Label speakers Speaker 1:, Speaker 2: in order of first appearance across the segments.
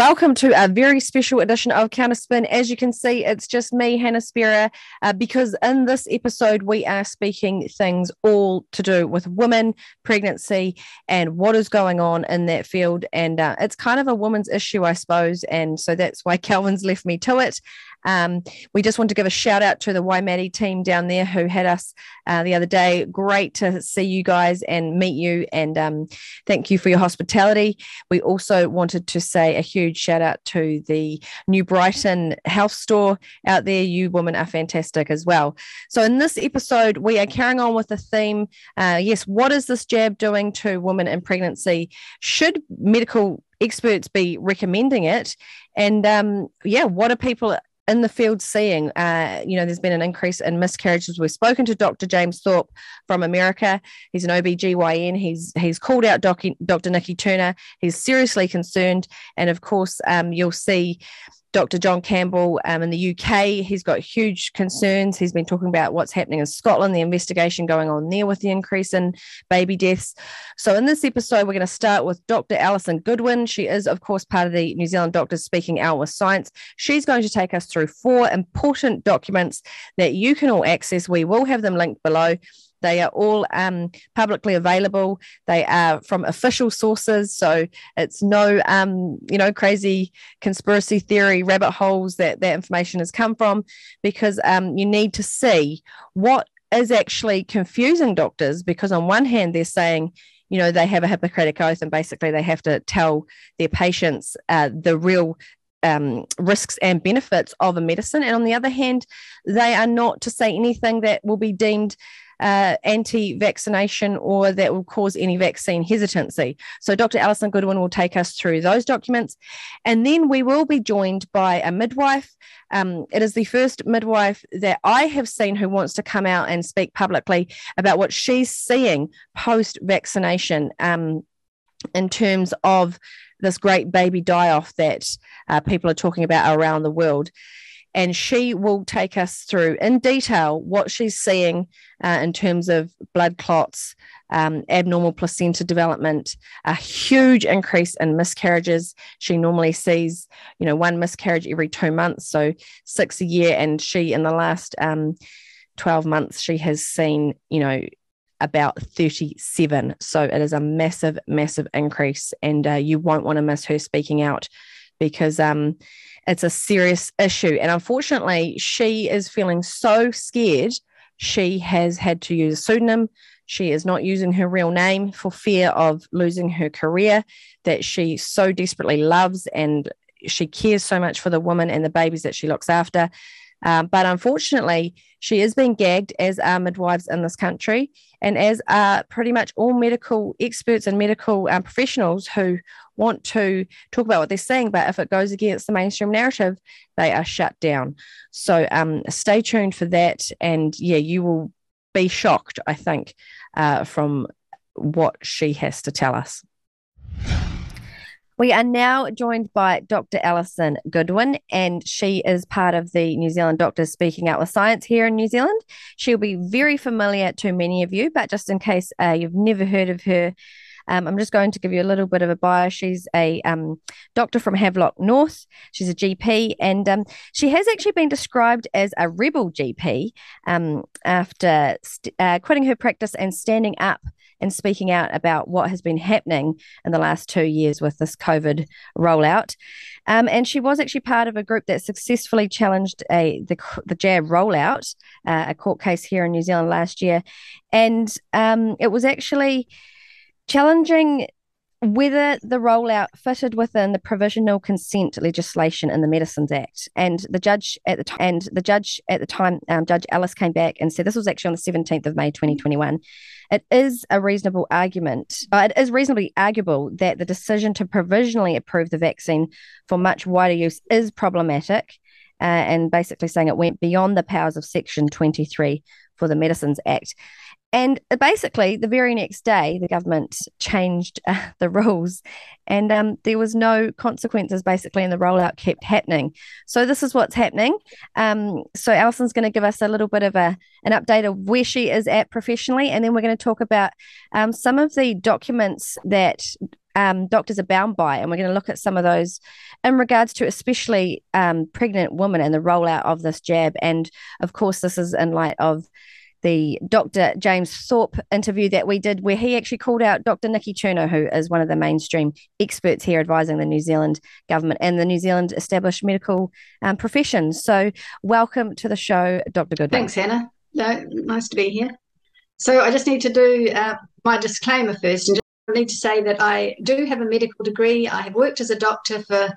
Speaker 1: Welcome to a very special edition of Counterspin. As you can see, it's just me, Hannah Spierer, uh, because in this episode, we are speaking things all to do with women, pregnancy, and what is going on in that field. And uh, it's kind of a woman's issue, I suppose. And so that's why Kelvyn's left me to it. Um, we just want to give a shout out to the Waimate team down there who had us uh, the other day. Great to see you guys and meet you, and um, thank you for your hospitality. We also wanted to say a huge shout out to the New Brighton Health Store out there. You women are fantastic as well. So, in this episode, we are carrying on with the theme uh, yes, what is this jab doing to women in pregnancy? Should medical experts be recommending it? And um, yeah, what are people in the field seeing, uh, you know, there's been an increase in miscarriages. We've spoken to Dr. James Thorp from America. He's an OBGYN. He's he's called out Doc, Dr. Nikki Turner. He's seriously concerned. And of course, um, you'll see Dr. John Campbell um, in the UK. He's got huge concerns. He's been talking about what's happening in Scotland, the investigation going on there with the increase in baby deaths. So, in this episode, we're going to start with Dr. Alison Goodwin. She is, of course, part of the New Zealand Doctors Speaking Out with Science. She's going to take us through four important documents that you can all access. We will have them linked below. They are all um, publicly available. They are from official sources, so it's no, um, you know, crazy conspiracy theory rabbit holes that that information has come from, because um, you need to see what is actually confusing doctors. Because on one hand, they're saying you know they have a hippocratic oath and basically they have to tell their patients uh, the real um, risks and benefits of a medicine and on the other hand they are not to say anything that will be deemed uh, anti vaccination or that will cause any vaccine hesitancy. So, Dr. Alison Goodwin will take us through those documents. And then we will be joined by a midwife. Um, it is the first midwife that I have seen who wants to come out and speak publicly about what she's seeing post vaccination um, in terms of this great baby die off that uh, people are talking about around the world and she will take us through in detail what she's seeing uh, in terms of blood clots, um, abnormal placenta development, a huge increase in miscarriages. She normally sees, you know, one miscarriage every two months, so six a year, and she in the last um, 12 months she has seen, you know, about 37. So it is a massive, massive increase, and uh, you won't want to miss her speaking out because um, it's a serious issue. And unfortunately, she is feeling so scared. She has had to use a pseudonym. She is not using her real name for fear of losing her career that she so desperately loves and she cares so much for the woman and the babies that she looks after. Um, but unfortunately, she is being gagged, as are midwives in this country, and as are pretty much all medical experts and medical um, professionals who want to talk about what they're saying. But if it goes against the mainstream narrative, they are shut down. So um, stay tuned for that. And yeah, you will be shocked, I think, uh, from what she has to tell us. We are now joined by Dr. Alison Goodwin, and she is part of the New Zealand Doctors Speaking Out with Science here in New Zealand. She'll be very familiar to many of you, but just in case uh, you've never heard of her, um, I'm just going to give you a little bit of a bio. She's a um, doctor from Havelock North. She's a GP, and um, she has actually been described as a rebel GP um, after st- uh, quitting her practice and standing up and speaking out about what has been happening in the last two years with this COVID rollout. Um, and she was actually part of a group that successfully challenged a the, the jab rollout, uh, a court case here in New Zealand last year. And um, it was actually challenging whether the rollout fitted within the provisional consent legislation in the Medicines Act, and the judge at the time, and the judge at the time, um, Judge Ellis came back and said this was actually on the seventeenth of May, twenty twenty one. It is a reasonable argument. Uh, it is reasonably arguable that the decision to provisionally approve the vaccine for much wider use is problematic, uh, and basically saying it went beyond the powers of Section twenty three for the Medicines Act. And basically, the very next day, the government changed uh, the rules, and um, there was no consequences. Basically, and the rollout kept happening. So this is what's happening. Um, so Alison's going to give us a little bit of a an update of where she is at professionally, and then we're going to talk about um, some of the documents that um, doctors are bound by, and we're going to look at some of those in regards to especially um, pregnant women and the rollout of this jab. And of course, this is in light of the Dr. James Thorp interview that we did, where he actually called out Dr. Nikki Turner, who is one of the mainstream experts here advising the New Zealand government and the New Zealand established medical um, professions. So, welcome to the show, Dr. Goodwin.
Speaker 2: Thanks, Hannah. No, nice to be here. So, I just need to do uh, my disclaimer first and just need to say that I do have a medical degree. I have worked as a doctor for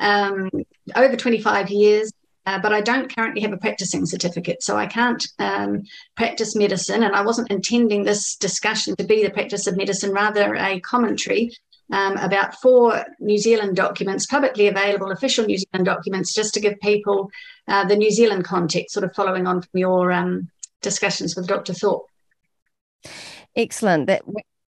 Speaker 2: um, over 25 years. Uh, but I don't currently have a practicing certificate, so I can't um, practice medicine. And I wasn't intending this discussion to be the practice of medicine, rather a commentary um, about four New Zealand documents, publicly available official New Zealand documents, just to give people uh, the New Zealand context, sort of following on from your um, discussions with Dr. Thorp.
Speaker 1: Excellent. That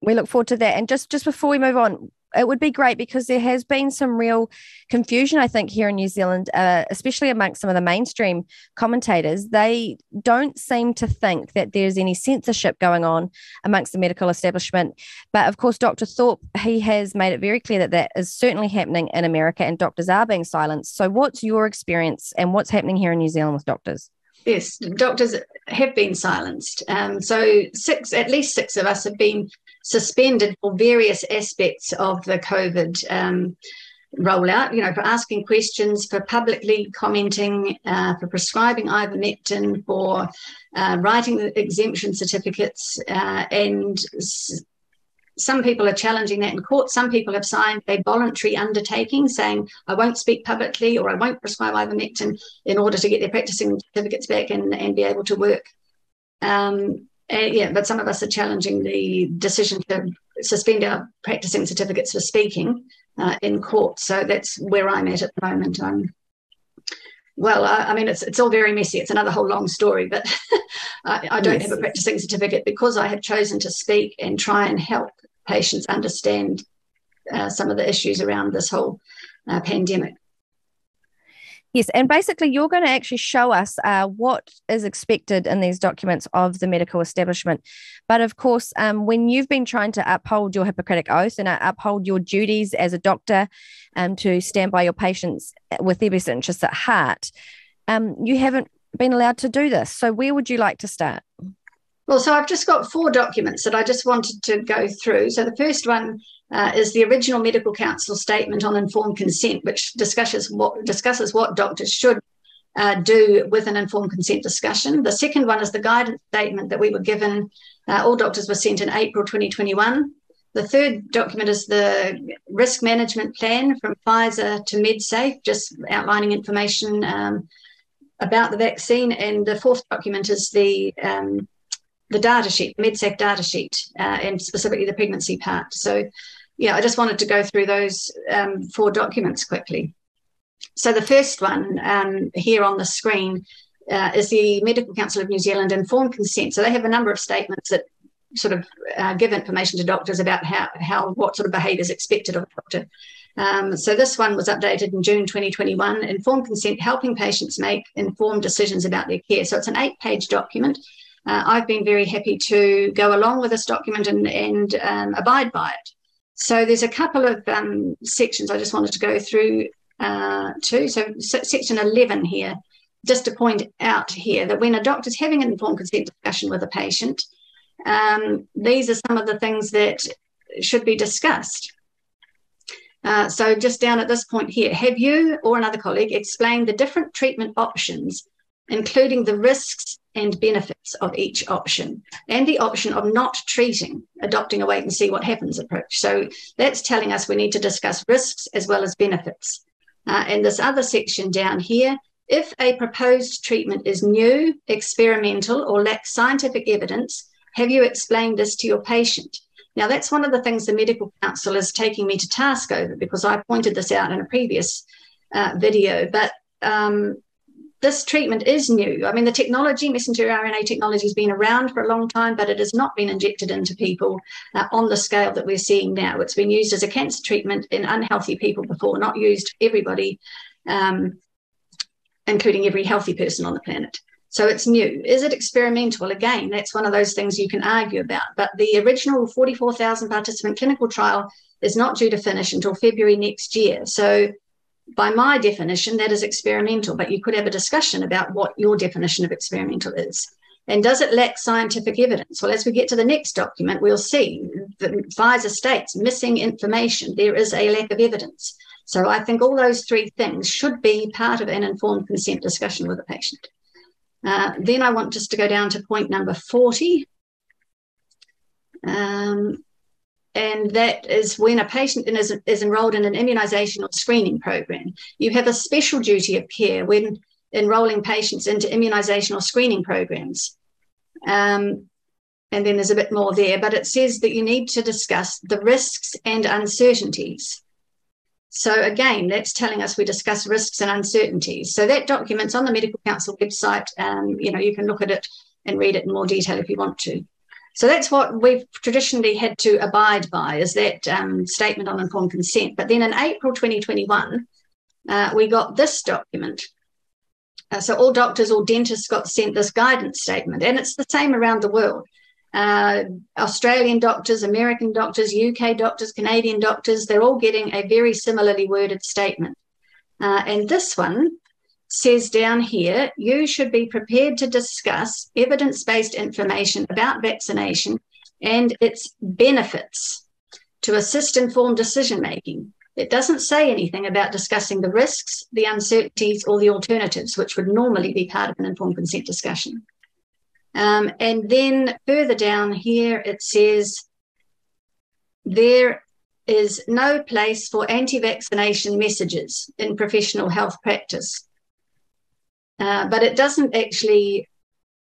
Speaker 1: we look forward to that. And just just before we move on, it would be great because there has been some real confusion, I think, here in New Zealand, uh, especially amongst some of the mainstream commentators. They don't seem to think that there's any censorship going on amongst the medical establishment. But of course, Dr. Thorp, he has made it very clear that that is certainly happening in America and doctors are being silenced. So, what's your experience and what's happening here in New Zealand with doctors?
Speaker 2: Yes, doctors have been silenced. Um, so six, at least six of us have been suspended for various aspects of the COVID um, rollout, you know, for asking questions, for publicly commenting, uh, for prescribing ivermectin, for uh, writing the exemption certificates, uh, and s- some people are challenging that in court. Some people have signed a voluntary undertaking saying, I won't speak publicly or I won't prescribe ivermectin in order to get their practicing certificates back and, and be able to work. Um, uh, yeah, but some of us are challenging the decision to suspend our practicing certificates for speaking uh, in court. So that's where I'm at at the moment. I'm well, I, I, mean, it's it's all very messy. It's another whole long story, but I, I, don't yes. have a practicing certificate because I have chosen to speak and try and help patients understand uh, some of the issues around this whole uh, pandemic.
Speaker 1: Yes, and basically, you're going to actually show us uh, what is expected in these documents of the medical establishment. But of course, um, when you've been trying to uphold your Hippocratic oath and uh, uphold your duties as a doctor um, to stand by your patients with their best interests at heart, um, you haven't been allowed to do this. So, where would you like to start?
Speaker 2: Well, so I've just got four documents that I just wanted to go through. So, the first one uh, is the original medical council statement on informed consent, which discusses what discusses what doctors should uh, do with an informed consent discussion. The second one is the guidance statement that we were given. Uh, all doctors were sent in April 2021. The third document is the risk management plan from Pfizer to MedSafe, just outlining information um, about the vaccine. And the fourth document is the um, the data sheet, MedSafe data sheet, uh, and specifically the pregnancy part. So yeah, I just wanted to go through those um, four documents quickly. So the first one um, here on the screen uh, is the Medical Council of New Zealand informed consent. So they have a number of statements that sort of uh, give information to doctors about how, how what sort of behaviour is expected of a doctor. Um, so this one was updated in June 2021. Informed consent, helping patients make informed decisions about their care. So it's an eight-page document. Uh, I've been very happy to go along with this document and, and um, abide by it. So there's a couple of um, sections I just wanted to go through uh, too. So section 11 here, just to point out here that when a doctor's having an informed consent discussion with a patient, um, these are some of the things that should be discussed. Uh, so just down at this point here, have you or another colleague explained the different treatment options, including the risks and benefits of each option, and the option of not treating, adopting a wait and see what happens approach. So that's telling us we need to discuss risks as well as benefits. Uh, and this other section down here, if a proposed treatment is new, experimental, or lacks scientific evidence, have you explained this to your patient? Now, that's one of the things the medical council is taking me to task over because I pointed this out in a previous uh, video. But um, this treatment is new. I mean, the technology, messenger RNA technology, has been around for a long time, but it has not been injected into people uh, on the scale that we're seeing now. It's been used as a cancer treatment in unhealthy people before, not used everybody, um, including every healthy person on the planet. So it's new. Is it experimental? Again, that's one of those things you can argue about. But the original 44,000 participant clinical trial is not due to finish until February next year. So, by my definition, that is experimental, but you could have a discussion about what your definition of experimental is. And does it lack scientific evidence? Well, as we get to the next document, we'll see that Pfizer states missing information. There is a lack of evidence. So I think all those three things should be part of an informed consent discussion with a patient. Uh, then I want just to go down to point number 40. Um, and that is when a patient is, is enrolled in an immunisation or screening program. You have a special duty of care when enrolling patients into immunisation or screening programs. Um, and then there's a bit more there, but it says that you need to discuss the risks and uncertainties. So again, that's telling us we discuss risks and uncertainties. So that document's on the Medical Council website. Um, you know, you can look at it and read it in more detail if you want to. So that's what we've traditionally had to abide by is that um, statement on informed consent. But then in April 2021, uh, we got this document. Uh, so all doctors, all dentists got sent this guidance statement, and it's the same around the world. Uh, Australian doctors, American doctors, UK doctors, Canadian doctors, they're all getting a very similarly worded statement. Uh, and this one says down here, you should be prepared to discuss evidence based information about vaccination and its benefits to assist informed decision making. It doesn't say anything about discussing the risks, the uncertainties, or the alternatives, which would normally be part of an informed consent discussion. Um, and then further down here, it says there is no place for anti vaccination messages in professional health practice. Uh, but it doesn't actually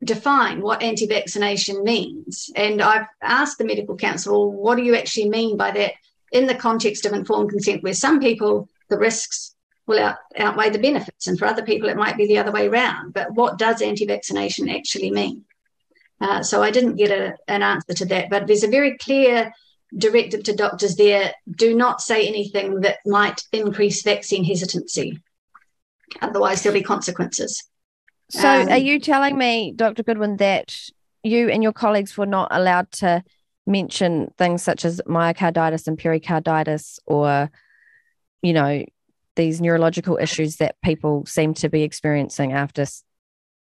Speaker 2: define what anti vaccination means. And I've asked the Medical Council, what do you actually mean by that in the context of informed consent, where some people, the risks will out, outweigh the benefits, and for other people, it might be the other way around. But what does anti vaccination actually mean? Uh, so I didn't get a, an answer to that, but there's a very clear directive to doctors there do not say anything that might increase vaccine hesitancy. Otherwise, there'll be consequences.
Speaker 1: So, um, are you telling me, Dr. Goodwin, that you and your colleagues were not allowed to mention things such as myocarditis and pericarditis or, you know, these neurological issues that people seem to be experiencing after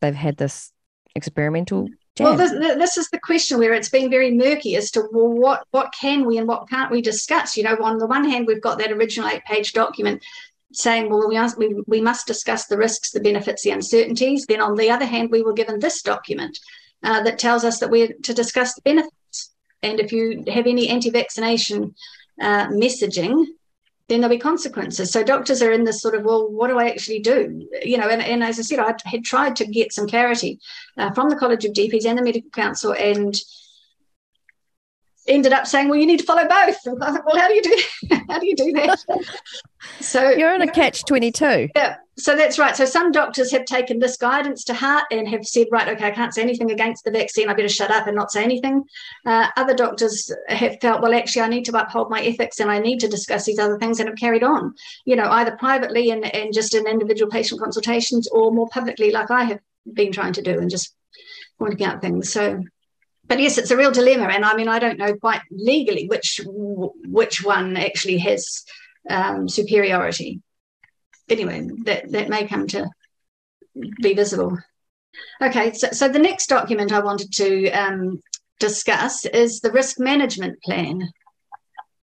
Speaker 1: they've had this experimental
Speaker 2: well, this, this, is the question where it's been very murky as to well, what what can we and what can't we discuss. You know, on the one hand, we've got that original eight-page document saying, well, we, are, we, we must discuss the risks, the benefits, the uncertainties. Then on the other hand, we were given this document uh, that tells us that we're to discuss the benefits. And if you have any anti-vaccination uh, messaging, then there'll be consequences. So doctors are in this sort of, well, what do I actually do? You know, and, and as I said, I had tried to get some clarity uh, from the College of GPs and the Medical Council, and ended up saying, "Well, you need to follow both." well, how do you do? how do you do that?
Speaker 1: so you're in a catch twenty two.
Speaker 2: Yeah, so that's right. So some doctors have taken this guidance to heart and have said, "Right, okay, I can't say anything against the vaccine. I better shut up and not say anything." Uh, other doctors have felt, "Well, actually, I need to uphold my ethics and I need to discuss these other things," and have carried on. You know, either privately and, and just in individual patient consultations, or more publicly, like I have been trying to do, and just pointing out things. So but yes, it's a real dilemma, and I mean, I don't know quite legally which which one actually has um, superiority. Anyway, that that may come to be visible. Okay, so, so the next document I wanted to um, discuss is the risk management plan.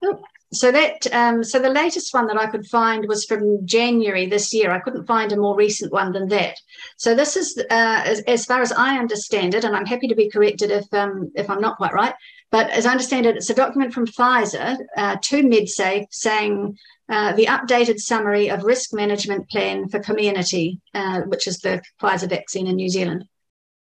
Speaker 2: Oh, so that um, so the latest one that I could find was from January this year. I couldn't find a more recent one than that. So this is uh, as, as, far as I understand it, and I'm happy to be corrected if um, if I'm not quite right. But as I understand it, it's a document from Pfizer uh, to MedSafe saying uh, the updated summary of risk management plan for Comirnaty, uh, which is the Pfizer vaccine in New Zealand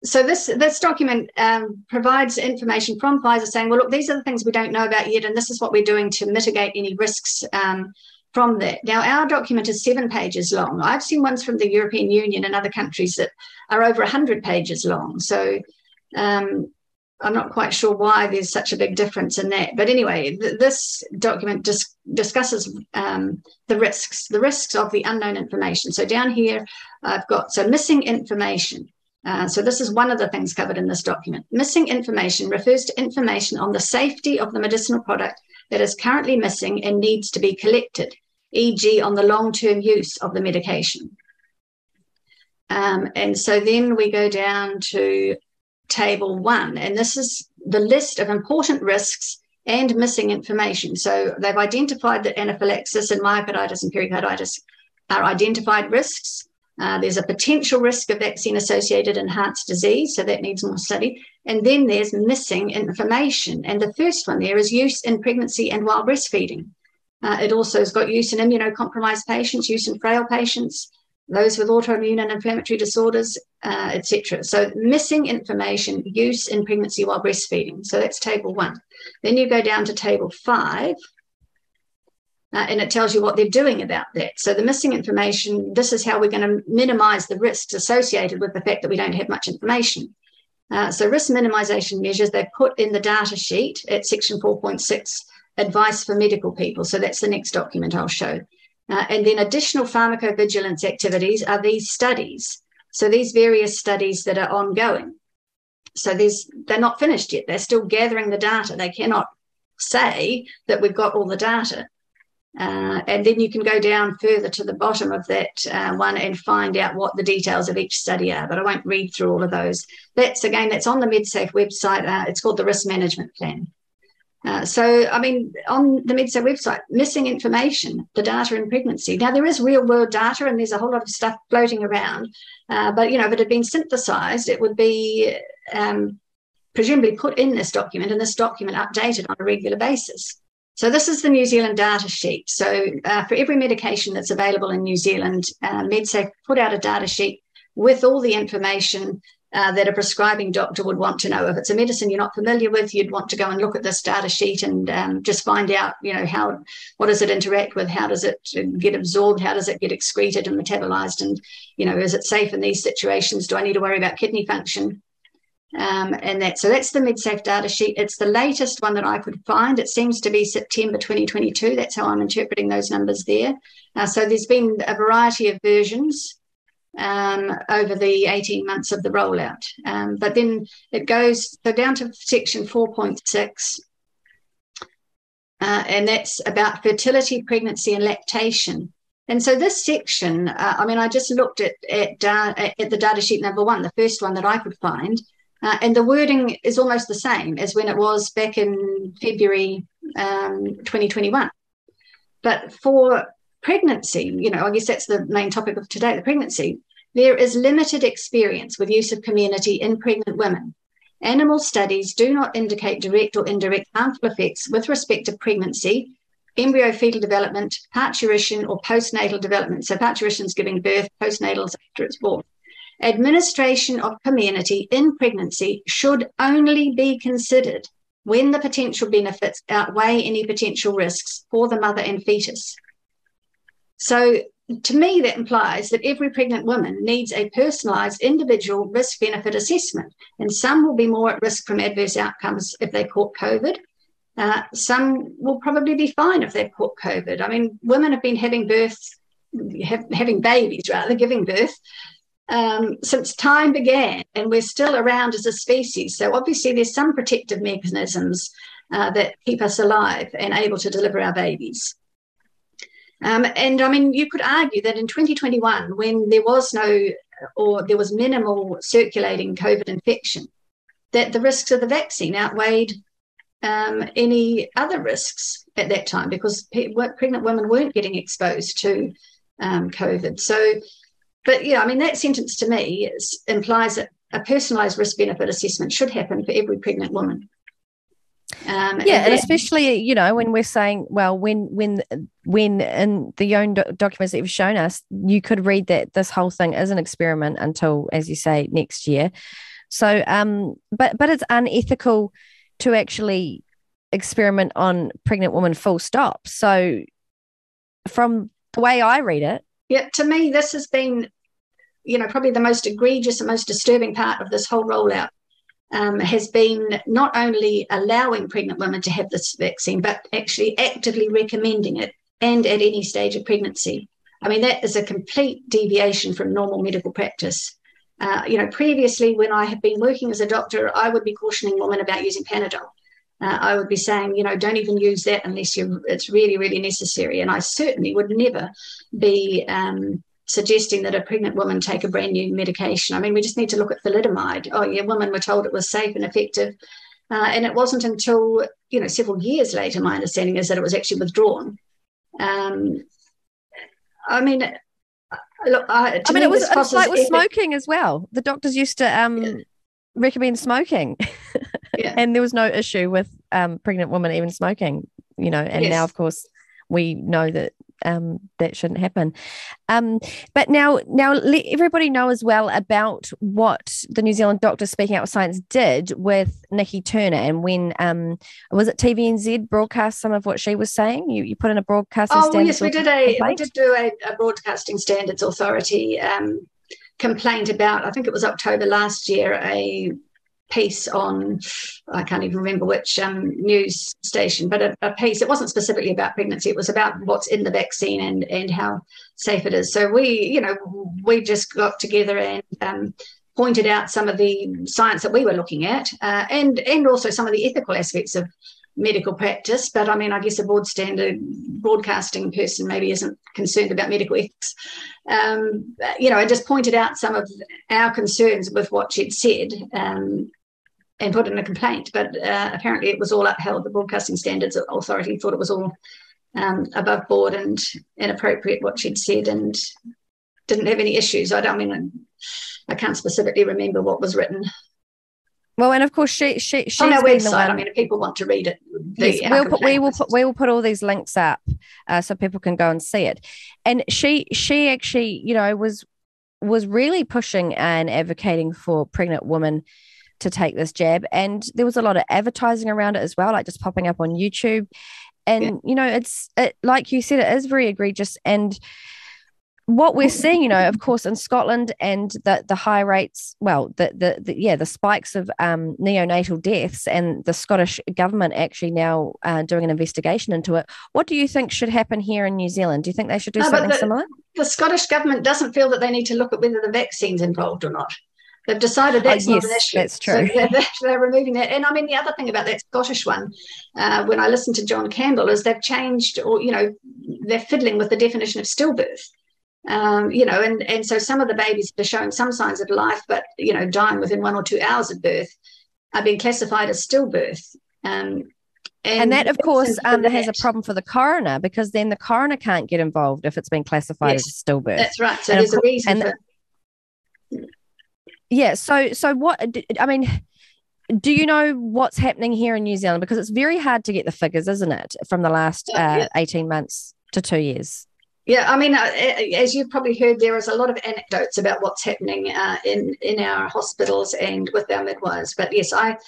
Speaker 2: so this this document um, provides information from Pfizer saying, well, look, these are the things we don't know about yet, and this is what we're doing to mitigate any risks um, from that. Now, our document is seven pages long. I've seen ones from the European Union and other countries that are over 100 pages long. So um, I'm not quite sure why there's such a big difference in that. But anyway, th- this document dis- discusses um, the risks, the risks of the unknown information. So down here, I've got so missing information. Uh, so, this is one of the things covered in this document. Missing information refers to information on the safety of the medicinal product that is currently missing and needs to be collected, e.g., on the long term use of the medication. Um, and so then we go down to table one, and this is the list of important risks and missing information. So they've identified that anaphylaxis and myocarditis and pericarditis are identified risks. Uh, there's a potential risk of vaccine associated enhanced disease, so that needs more study. And then there's missing information. And the first one there is use in pregnancy and while breastfeeding. Uh, it also has got use in immunocompromised patients, use in frail patients, those with autoimmune and inflammatory disorders, uh, etc. So missing information, use in pregnancy while breastfeeding. So that's table one. Then you go down to table five, uh, and it tells you what they're doing about that. So the missing information, this is how we're going to minimize the risks associated with the fact that we don't have much information. Uh, so risk minimization measures they put in the data sheet at section 4.6 advice for medical people. So that's the next document I'll show. Uh, and then additional pharmacovigilance activities are these studies. So these various studies that are ongoing. So there's they're not finished yet. They're still gathering the data. They cannot say that we've got all the data. Uh, and then you can go down further to the bottom of that uh, one and find out what the details of each study are. But I won't read through all of those. That's again, that's on the MedSafe website. Uh, it's called the Risk Management Plan. Uh, so, I mean, on the MedSafe website, missing information, the data in pregnancy. Now, there is real world data and there's a whole lot of stuff floating around. Uh, but, you know, if it had been synthesized, it would be um, presumably put in this document and this document updated on a regular basis. So this is the New Zealand data sheet. So uh, for every medication that's available in New Zealand, uh, MedSafe put out a data sheet with all the information uh, that a prescribing doctor would want to know. If it's a medicine you're not familiar with, you'd want to go and look at this data sheet and um, just find out, you know, how what does it interact with, how does it get absorbed, how does it get excreted and metabolized, and you know, is it safe in these situations? Do I need to worry about kidney function? Um, and that so that's the MedSafe data sheet. It's the latest one that I could find. It seems to be September 2022. That's how I'm interpreting those numbers there. Uh, so there's been a variety of versions um, over the 18 months of the rollout. Um, but then it goes so down to section 4.6. Uh, and that's about fertility, pregnancy, and lactation. And so this section, uh, I mean, I just looked at at, uh, at the data sheet number one, the first one that I could find, uh, and the wording is almost the same as when it was back in February um, 2021. But for pregnancy, you know, I guess that's the main topic of today the pregnancy. There is limited experience with use of Comirnaty in pregnant women. Animal studies do not indicate direct or indirect harmful effects with respect to pregnancy, embryo fetal development, parturition, or postnatal development. So, parturition is giving birth, postnatal is after it's born. Administration of Comirnaty in pregnancy should only be considered when the potential benefits outweigh any potential risks for the mother and fetus. So, to me, that implies that every pregnant woman needs a personalised individual risk benefit assessment, and some will be more at risk from adverse outcomes if they caught COVID. Uh, some will probably be fine if they've caught COVID. I mean, women have been having birth, have, having babies rather, giving birth um, since time began, and we're still around as a species. So obviously, there's some protective mechanisms uh, that keep us alive and able to deliver our babies. Um, and I mean, you could argue that in 2021, when there was no or there was minimal circulating COVID infection, that the risks of the vaccine outweighed um, any other risks at that time because pregnant women weren't getting exposed to um, COVID. So, but yeah, I mean, that sentence to me is, implies that a personalised risk benefit assessment should happen for every pregnant woman.
Speaker 1: Um, yeah, and, and especially you know when we're saying, well, when when when in the own do- documents that you've shown us, you could read that this whole thing is an experiment until, as you say, next year. So, um, but but it's unethical to actually experiment on pregnant women full stop. So, from the way I read it,
Speaker 2: yeah, to me, this has been, you know, probably the most egregious and most disturbing part of this whole rollout um, has been not only allowing pregnant women to have this vaccine, but actually actively recommending it and at any stage of pregnancy. I mean, that is a complete deviation from normal medical practice. Uh, you know, previously when I had been working as a doctor, I would be cautioning women about using Panadol. Uh, I would be saying, you know, don't even use that unless you it's really, really necessary. And I certainly would never be um, suggesting that a pregnant woman take a brand new medication. I mean, we just need to look at thalidomide. Oh, yeah, women were told it was safe and effective. Uh, and it wasn't until, you know, several years later, my understanding is that it was actually withdrawn. Um, I mean, look, I,
Speaker 1: I mean, it was it's like with smoking as well. The doctors used to um, recommend smoking, yeah. and there was no issue with um, pregnant women even smoking. You know, and yes. now of course we know that um, that shouldn't happen. Um, but now, now let everybody know as well about what the New Zealand Doctor Speaking Out with Science did with Nikki Turner, and when um, was it TVNZ broadcast some of what she was saying? You, you put in a broadcasting.
Speaker 2: Oh yes, we did a complaint? we did do a, a broadcasting standards authority um, complaint about. I think it was October last year. A piece on, I can't even remember which um, news station, but a, a, piece. It wasn't specifically about pregnancy. It was about what's in the vaccine and and how safe it is. So we, you know, we just got together and um, pointed out some of the science that we were looking at, uh, and and also some of the ethical aspects of medical practice. But I mean, I guess a board standard broadcasting person maybe isn't concerned about medical ethics. Um, you know, I just pointed out some of our concerns with what she'd said. Um, and put in a complaint. But uh, apparently, it was all upheld. The Broadcasting Standards Authority thought it was all um, above board and inappropriate what she'd said, and didn't have any issues. I don't I mean I can't specifically remember what was written.
Speaker 1: Well, and of course, she she she's
Speaker 2: on our website. I mean, if people want to read it,
Speaker 1: yes, we'll put, we will put we will put all these links up uh, so people can go and see it. And she she actually, you know, was was really pushing and advocating for pregnant women to take this jab. And there was a lot of advertising around it as well, like just popping up on YouTube. And, yeah. you know, it's it, like you said, it is very egregious. And what we're seeing, you know, of course, in Scotland and the the high rates, well, the the, the yeah, the spikes of um, neonatal deaths, and the Scottish government actually now uh, doing an investigation into it. What do you think should happen here in New Zealand? Do you think they should do no, something
Speaker 2: the,
Speaker 1: similar?
Speaker 2: The Scottish government doesn't feel that they need to look at whether the vaccine's involved or not. They've decided that's oh, yes, not an issue.
Speaker 1: That's true.
Speaker 2: So they're, they're, removing that. And I mean, the other thing about that Scottish one, uh, when I listened to John Campbell, is they've changed, or you know, they're fiddling with the definition of stillbirth. Um, you know, and and so some of the babies are showing some signs of life, but you know, dying within one or two hours of birth, are being classified as stillbirth. Um,
Speaker 1: and, and, that, of course, um, has a problem for the coroner because then the coroner can't get involved if it's been classified yes, as stillbirth.
Speaker 2: That's right. So and there's a reason for
Speaker 1: yeah so so what i mean do you know what's happening here in new zealand because it's very hard to get the figures isn't it from the last uh, yeah. 18 months to two years
Speaker 2: yeah, I mean, uh, as you've probably heard, there is a lot of anecdotes about what's happening uh, in in our hospitals and with our midwives. But yes, I,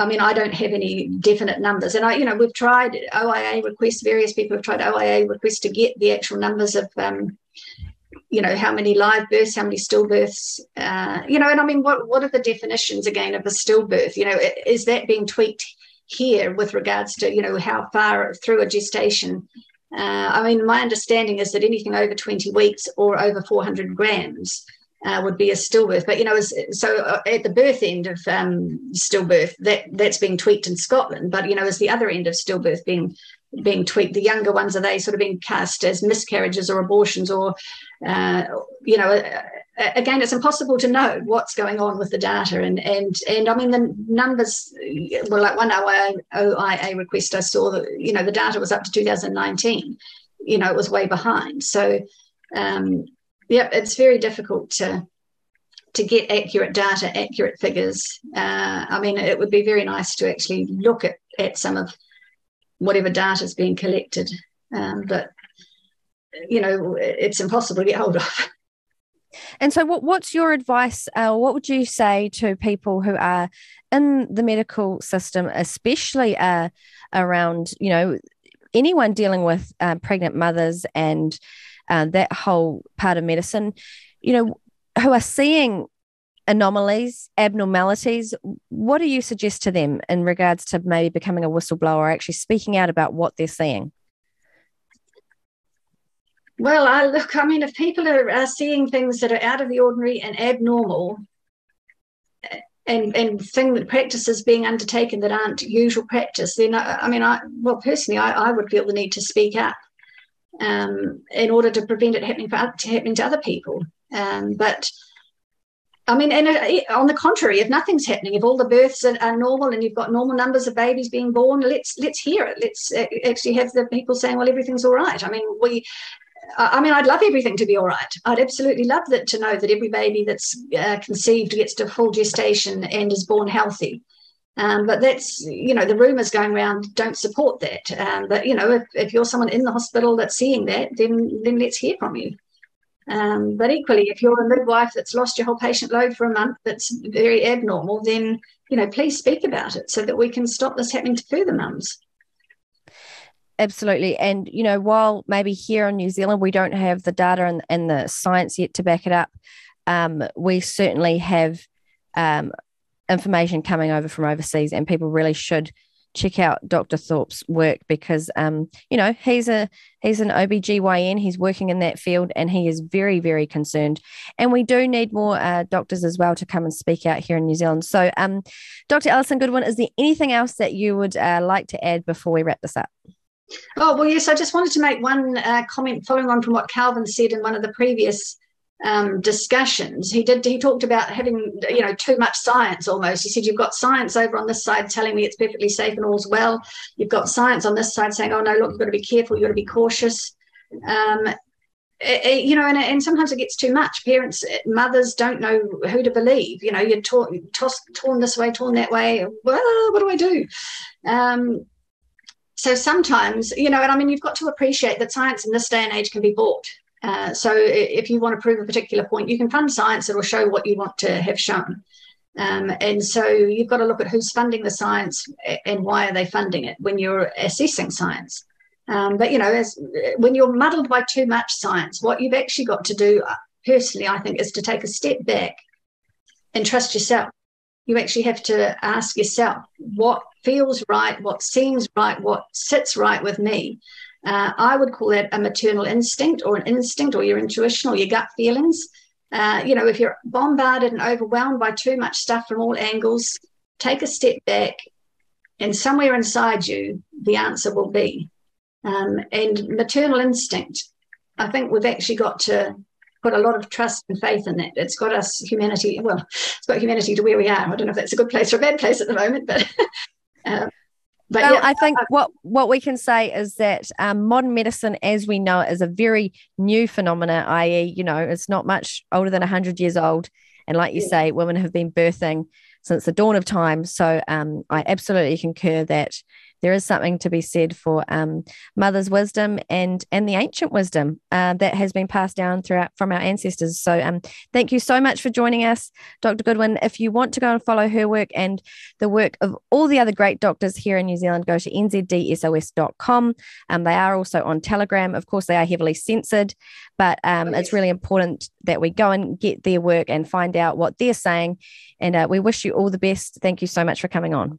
Speaker 2: I mean, I don't have any definite numbers, and I, you know, we've tried OIA requests. Various people have tried OIA requests to get the actual numbers of um, you know how many live births how many stillbirths uh, you know and i mean what what are the definitions again of a stillbirth you know is that being tweaked here with regards to you know how far through a gestation uh, i mean my understanding is that anything over 20 weeks or over 400 grams uh, would be a stillbirth. But you know, so uh, at the birth end of um, stillbirth, that that's being tweaked in Scotland. But you know, as the other end of stillbirth being being tweaked. The younger ones are they sort of being cast as miscarriages or abortions, or uh, you know, again, it's impossible to know what's going on with the data. And and and I mean, the numbers. Well, like one OIA, OIA request I saw that you know the data was up to 2019. You know, it was way behind. So, um, yeah, it's very difficult to to get accurate data, accurate figures. Uh, I mean, it would be very nice to actually look at, at some of whatever data is being collected. Um, but you know, it's impossible to get hold of.
Speaker 1: And so, what, what's your advice? Uh, what would you say to people who are in the medical system, especially uh, around, you know, anyone dealing with uh, pregnant mothers and uh, that whole part of medicine, you know, who are seeing anomalies, abnormalities, what do you suggest to them in regards to maybe becoming a whistleblower, actually speaking out about what they're seeing?
Speaker 2: Well, I look, I mean, if people are, are seeing things that are out of the ordinary and abnormal, and and thing that practices being undertaken that aren't usual practice, then I, I mean, I well personally, I, I would feel the need to speak up um, in order to prevent it happening for to happening to other people. Um, but I mean, and it, on the contrary, if nothing's happening, if all the births are, are, normal and you've got normal numbers of babies being born, let's let's hear it. Let's uh, actually have the people saying, "Well, everything's all right." I mean, we I mean, I'd love everything to be all right. I'd absolutely love that to know that every baby that's uh, conceived gets to full gestation and is born healthy. Um, but that's, you know, the rumours going around don't support that. Um, but, you know, if, if you're someone in the hospital that's seeing that, then, then let's hear from you. Um, but equally, if you're a midwife that's lost your whole patient load for a month that's very abnormal, then, you know, please speak about it so that we can stop this happening to further mums.
Speaker 1: Absolutely. And you know while maybe here in new zealand we don't have the data and, and the science yet to back it up um, we certainly have um, information coming over from overseas and people really should check out dr thorp's work because um, you know he's a he's an obgyn he's working in that field and he is very very concerned. And we do need more uh, doctors as well to come and speak out here in new zealand. So um, dr alison goodwin is there anything else that you would uh, like to add before we wrap this up?
Speaker 2: Oh, well, yes, I just wanted to make one uh, comment following on from what Calvin said in one of the previous um, discussions. He did, he talked about having, you know, too much science almost. He said, You've got science over on this side telling me it's perfectly safe and all's well. You've got science on this side saying, Oh, no, look, you've got to be careful, you've got to be cautious. Um, it, it, you know, and, and, sometimes it gets too much. Parents, mothers don't know who to believe. You know, you're torn, tossed, torn this way, torn that way. Well, what do I do? Um, so sometimes, you know, and I mean, you've got to appreciate that science in this day and age can be bought. Uh, so if you want to prove a particular point, you can fund science that will show what you want to have shown. Um, and so you've got to look at who's funding the science and why are they funding it when you're assessing science. Um, but you know, as, when you're muddled by too much science, what you've actually got to do, uh, personally, I think, is to take a step back and trust yourself. You actually have to ask yourself, what feels right, what seems right, what sits right with me. Uh, I would call that a maternal instinct or an instinct or your intuition or your gut feelings. Uh, you know, if you're bombarded and overwhelmed by too much stuff from all angles, take a step back, and somewhere inside you, the answer will be. Um, and maternal instinct, I think we've actually got to put a lot of trust and faith in that. It's got us humanity, well, it's got humanity to where we are. I don't know if that's a good place or a bad place at the moment, but
Speaker 1: Um, but well, yeah, I think what what we can say is that um, modern medicine, as we know it, is a very new phenomena. I.e., you know, it's not much older than hundred years old, and like you yeah. say, women have been birthing since the dawn of time. So um, I absolutely concur that there is something to be said for um, mother's wisdom and and the ancient wisdom uh, that has been passed down throughout from our ancestors. So um, thank you so much for joining us, Dr. Goodwin. If you want to go and follow her work and the work of all the other great doctors here in New Zealand, go to nzdsos.com. Um, they are also on Telegram. Of course, they are heavily censored, but um, it's really important that we go and get their work and find out what they're saying. And uh, we wish you all the best. Thank you so much for coming on.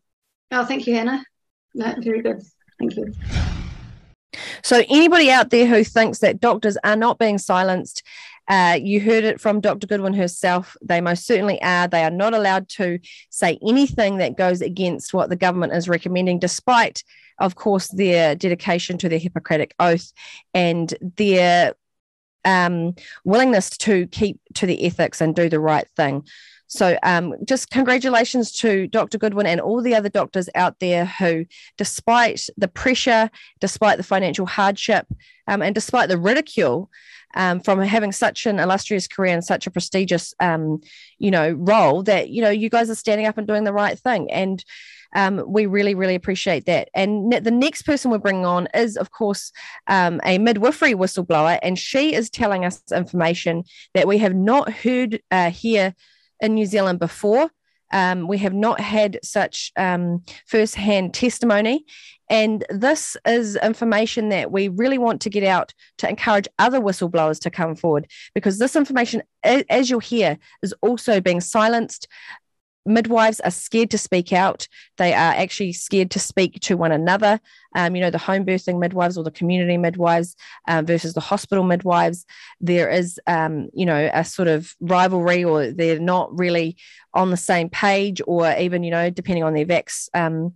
Speaker 2: Oh, thank you, Hannah. No, very good. Thank you.
Speaker 1: So, anybody out there who thinks that doctors are not being silenced, uh, you heard it from Dr. Goodwin herself. They most certainly are. They are not allowed to say anything that goes against what the government is recommending, despite, of course, their dedication to their Hippocratic oath and their um, willingness to keep to the ethics and do the right thing. So, um, just congratulations to Dr. Goodwin and all the other doctors out there who, despite the pressure, despite the financial hardship, um, and despite the ridicule um, from having such an illustrious career and such a prestigious, um, you know, role, that you know you guys are standing up and doing the right thing, and um, we really, really appreciate that. And the next person we're bringing on is, of course, um, a midwifery whistleblower, and she is telling us information that we have not heard uh, here in New Zealand before. Um, we have not had such um, first-hand testimony, and this is information that we really want to get out to encourage other whistleblowers to come forward because this information, as you'll hear, is also being silenced. Midwives are scared to speak out. They are actually scared to speak to one another um, you know, the home birthing midwives or the community midwives uh, versus the hospital midwives. There is, um, you know, a sort of rivalry or they're not really on the same page or even, you know, depending on their VACS um,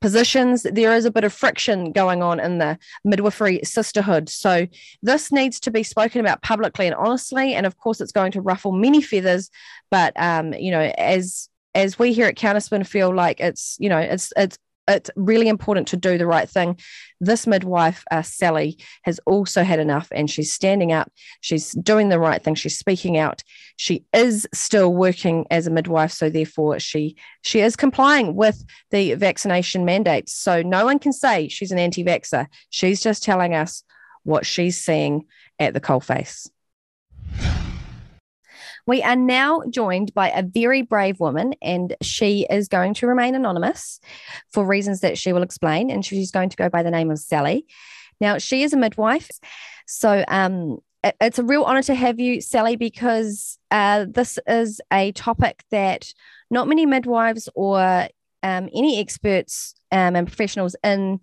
Speaker 1: positions, there is a bit of friction going on in the midwifery sisterhood. So this needs to be spoken about publicly and honestly. And of course, it's going to ruffle many feathers. But um, you know, as as we here at Counterspin feel like it's you know it's it's it's really important to do the right thing. This midwife, uh, Sally, has also had enough and she's standing up. She's doing the right thing. She's speaking out. She is still working as a midwife. So therefore she she is complying with the vaccination mandates. So no one can say she's an anti-vaxxer. She's just telling us what she's seeing at the coalface. We are now joined by a very brave woman, and she is going to remain anonymous for reasons that she will explain. And she's going to go by the name of Sally. Now, she is a midwife. So, um, it's a real honor to have you, Sally, because uh, this is a topic that not many midwives or um, any experts um, and professionals in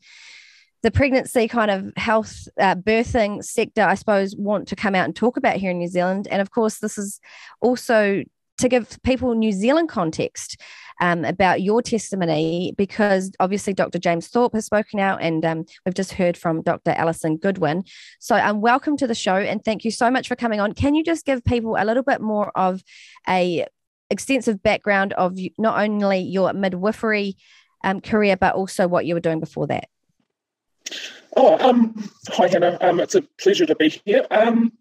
Speaker 1: the pregnancy kind of health uh, birthing sector, I suppose, want to come out and talk about here in New Zealand. And of course, this is also to give people New Zealand context um, about your testimony, because obviously Dr. James Thorp has spoken out, and um, we've just heard from Dr. Alison Goodwin. So, um, welcome to the show, and thank you so much for coming on. Can you just give people a little bit more of a extensive background of not only your midwifery um, career, but also what you were doing before that?
Speaker 3: Oh, um, hi Hannah. Um, it's a pleasure to be here. Um,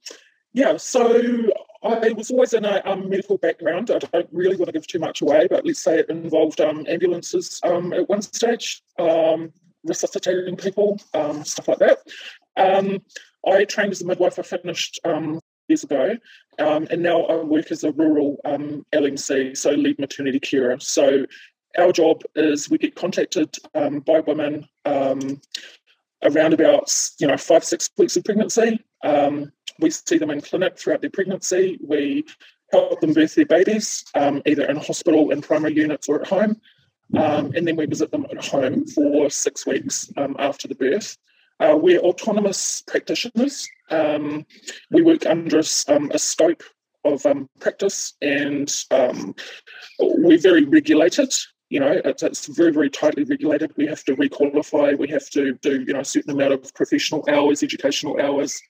Speaker 3: yeah, so I was always in a um, medical background. I don't really want to give too much away, but let's say it involved um, ambulances um, at one stage, um, resuscitating people, um, stuff like that. Um, I trained as a midwife. I finished um, years ago, um, and now I work as a rural um, LMC, so lead maternity carer. So our job is we get contacted um, by women um, around about you know five six weeks of pregnancy. Um, we see them in clinic throughout their pregnancy. We help them birth their babies, um, either in hospital, in primary units, or at home. Um, and then we visit them at home for six weeks um, after the birth. Uh, we're autonomous practitioners. Um, we work under um, a scope of practice and we're very regulated you know, it's, it's very, very tightly regulated. We have to requalify. We have to do, you know, a certain amount of professional hours, educational hours.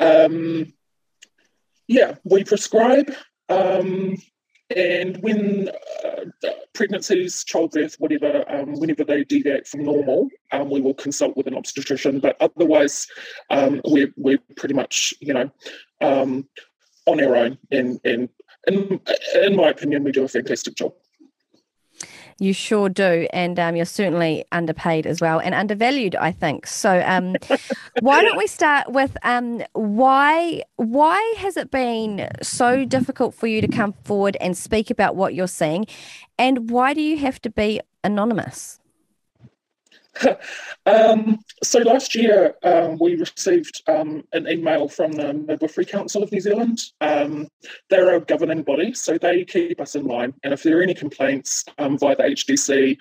Speaker 3: Um, yeah, we prescribe. Um, and when uh, pregnancies, childbirth, whatever, um, whenever they deviate from normal, um, we will consult with an obstetrician. But otherwise, um, we're, we're pretty much, you know, um, on our own. And, and in, in my opinion, we do a fantastic job.
Speaker 1: You sure do. And um, you're certainly underpaid as well and undervalued, I think. So um, why don't we start with um, why why has it been so difficult for you to come forward and speak about what you're seeing? And why do you have to be anonymous?
Speaker 3: um, so last year um, we received um, an email from the Midwifery Council of New Zealand. Um, they're a governing body, so they keep us in line. And if there are any complaints um, via the HDC,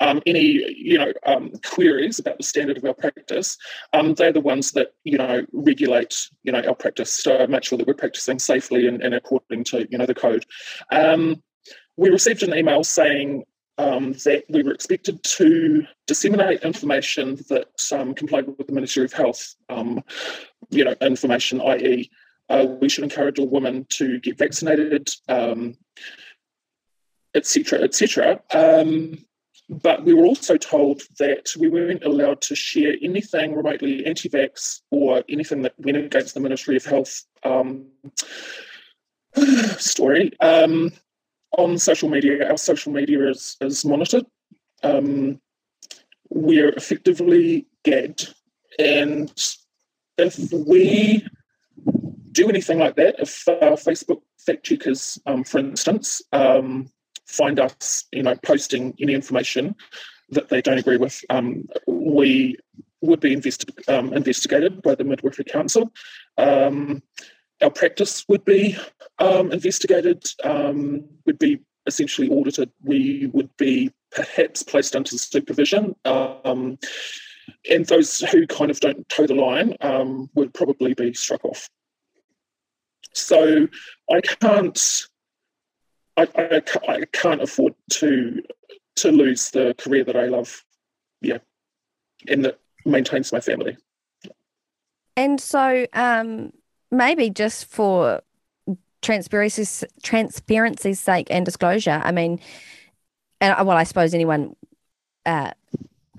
Speaker 3: um, any you know queries about the standard of our practice, they're the ones that you know regulate you know our practice to make sure that we're practicing safely and, and according to you know the code. we received an email saying um, that we were expected to disseminate information that um, complied with the Ministry of Health, um, you know, information, i.e., uh, we should encourage all women to get vaccinated, etc., um, etc. Um, but we were also told that we weren't allowed to share anything remotely anti-vax or anything that went against the Ministry of Health um, story. Um, on social media, our social media is, is monitored. Um, we're effectively gagged. And if we do anything like that, if our Facebook fact checkers, um, for instance, um, find us, you know, posting any information that they don't agree with, um, we would be investi- um, investigated by the Midwifery Council. Um, our practice would be um, investigated, um, would be essentially audited. We would be perhaps placed under supervision. Um, and those who kind of don't toe the line um, would probably be struck off. So I can't, I, I, I can't afford to to lose the career that I love, yeah, and that maintains my family.
Speaker 1: And so, um, maybe just for transparency's transparency's sake and disclosure, I mean, and well, I suppose anyone uh,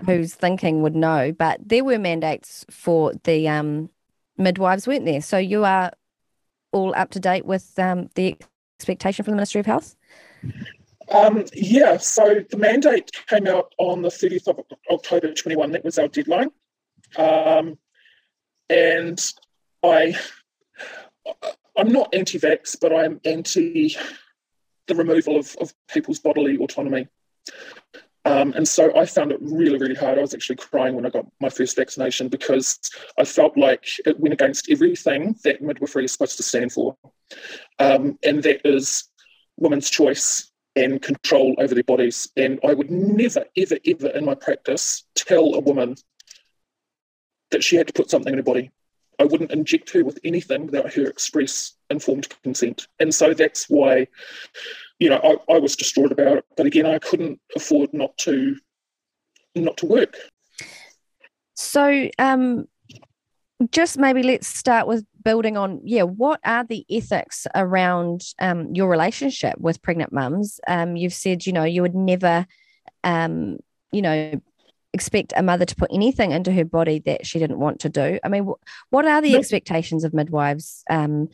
Speaker 1: who's thinking would know, but there were mandates for the um, midwives, weren't there? So you are all up to date with um, the expectation from the Ministry of Health?
Speaker 3: Um, yeah, so the mandate came out on the 30th of October 21. That was our deadline. Um, and I, I'm not anti-vax, but I'm anti the removal of, of people's bodily autonomy. Um, and so I found it really, really hard. I was actually crying when I got my first vaccination because I felt like it went against everything that midwifery is supposed to stand for. Um, and that is women's choice and control over their bodies. And I would never, ever, ever in my practice tell a woman that she had to put something in her body. I wouldn't inject her with anything without her express informed consent. And so that's why you know, I, I was distraught about it. But again, I couldn't afford not to not to work.
Speaker 1: So, um, just maybe let's start with building on yeah what are the ethics around um, your relationship with pregnant mums um, you've said you know you would never um, you know expect a mother to put anything into her body that she didn't want to do. I mean what are the expectations of midwives? Um,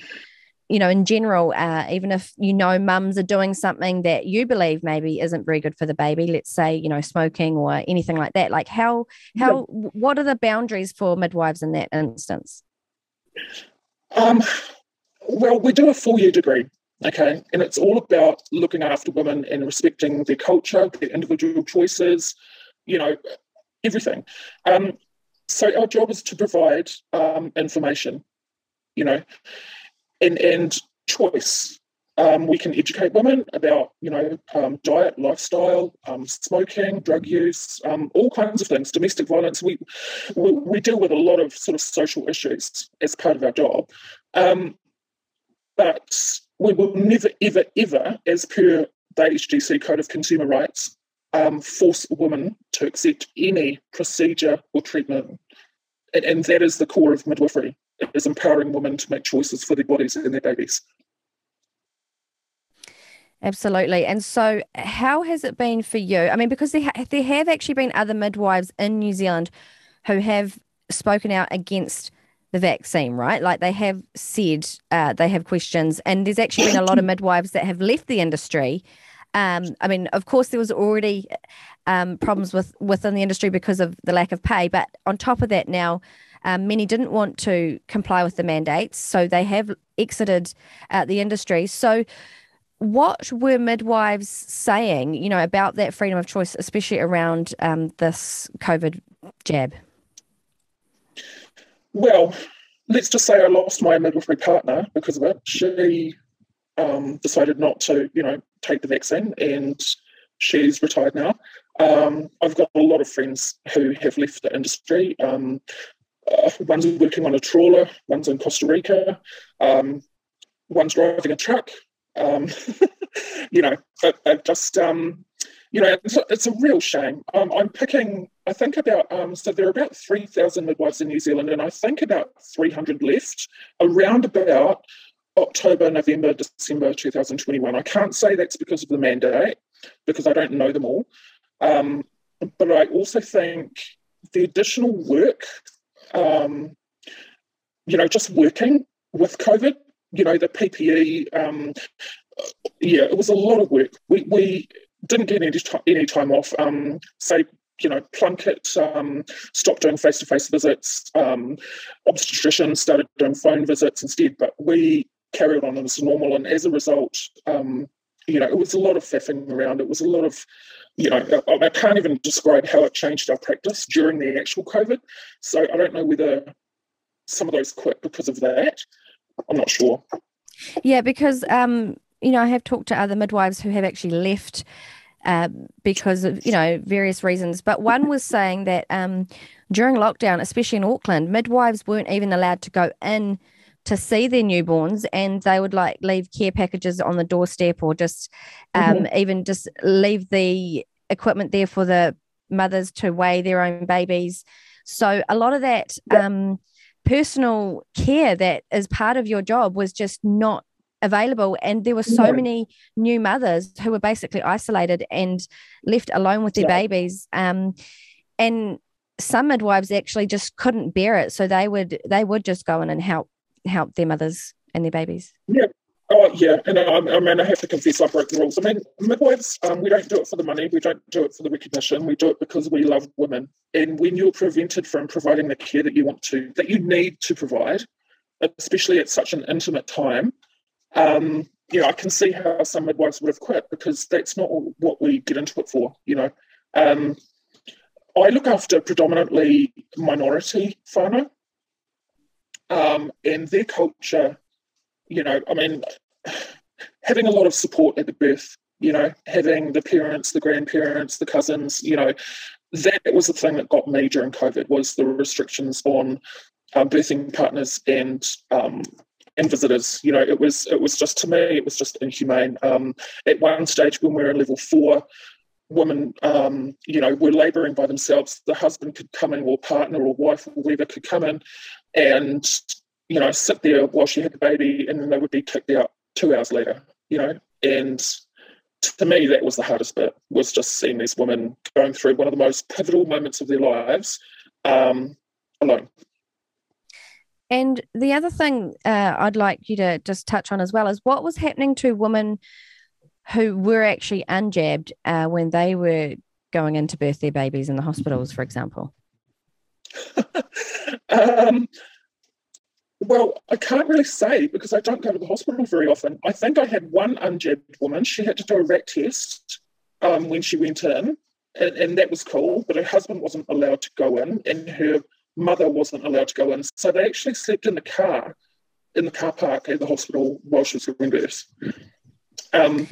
Speaker 1: you know, in general, uh, even if you know mums are doing something that you believe maybe isn't very good for the baby, let's say, you know, smoking or anything like that, like how, how, what are the boundaries for midwives in that instance?
Speaker 3: Um, well, we do a four year degree, okay, and it's all about looking after women and respecting their culture, their individual choices, you know, everything. Um, so our job is to provide um, information, you know, and and choice. Um, we can educate women about, you know, um, diet, lifestyle, um, smoking, drug use, um, all kinds of things, domestic violence. We, we, we deal with a lot of sort of social issues as part of our job, but we will never, ever, ever, as per the HDC Code of Consumer Rights, um, force a woman to accept any procedure or treatment, and, and that is the core of midwifery is empowering women to make choices for their bodies and their babies.
Speaker 1: Absolutely. And so, how has it been for you? I mean, because there, ha- there have actually been other midwives in New Zealand who have spoken out against the vaccine, right? Like they have said uh, they have questions, and there's actually been a lot of midwives that have left the industry. Um, I mean, of course, there was already um, problems with within the industry because of the lack of pay, but on top of that, now um, many didn't want to comply with the mandates, so they have exited uh, the industry. So, what were midwives saying, you know, about that freedom of choice, especially around um, this COVID jab?
Speaker 3: Well, let's just say I lost my midwifery partner because of it. She um, decided not to, you know, take the vaccine, and she's retired now. Um, I've got a lot of friends who have left the industry. Um, uh, one's working on a trawler, one's in Costa Rica, um, one's driving a truck. Um, you know, it, it just, um, you know, it's a, it's a real shame. Um, I'm picking, I think about, so there are about 3,000 midwives in New Zealand, and I think about 300 left around about October, November, December 2021. I can't say that's because of the mandate, because I don't know them all. Um, but I also think the additional work um, you know, just working with COVID, you know, the PPE, um, yeah, it was a lot of work. We, we didn't get any, t- any time off. Um, say, you know, Plunket um, stopped doing face to face visits, um, obstetricians started doing phone visits instead, but we carried on as normal. And as a result, um, you know, it was a lot of faffing around. It was a lot of, you know, I, I, can't even describe how it changed our practice during the actual COVID. So I don't know whether some of those quit because of that. I'm not sure.
Speaker 1: Yeah, because um, you know, I have talked to other midwives who have actually left uh, because of you know various reasons. But one was saying that um, during lockdown, especially in Auckland, midwives weren't even allowed to go in to see their newborns and they would like leave care packages on the doorstep or just um, mm-hmm. even just leave the equipment there for the mothers to weigh their own babies so a lot of that um, personal care that is part of your job was just not available and there were so many new mothers who were basically isolated and left alone with their yeah. babies um, and some midwives actually just couldn't bear it so they would they would just go in and help help their mothers and their babies
Speaker 3: yeah Oh yeah, and um, I mean I have to confess I broke the rules. I mean midwives, um, we don't do it for the money, we don't do it for the recognition. We do it because we love women. And when you're prevented from providing the care that you want to, that you need to provide, especially at such an intimate time, um, you know I can see how some midwives would have quit because that's not what we get into it for. You know, um, I look after predominantly minority whānau, um, and their culture you know, I mean, having a lot of support at the birth, you know, having the parents, the grandparents, the cousins, you know, that was the thing that got me during COVID was the restrictions on um, birthing partners and um, and visitors. You know, it was it was just to me, it was just inhumane. Um, at one stage, when we were in level four, women, um, you know, were labouring by themselves. The husband could come in, or partner, or wife, or whoever could come in, and you know, sit there while she had the baby and then they would be kicked out two hours later, you know. And to me, that was the hardest bit, was just seeing these women going through one of the most pivotal moments of their lives um, alone.
Speaker 1: And the other thing uh, I'd like you to just touch on as well is what was happening to women who were actually unjabbed uh, when they were going in to birth their babies in the hospitals, for example?
Speaker 3: um, well, I can't really say because I don't go to the hospital very often. I think I had one unjabbed woman. She had to do a rat test um, when she went in, and, and, that was cool. But her husband wasn't allowed to go in, and her mother wasn't allowed to go in. So they actually slept in the car, in the car park at the hospital while she was giving birth. Um,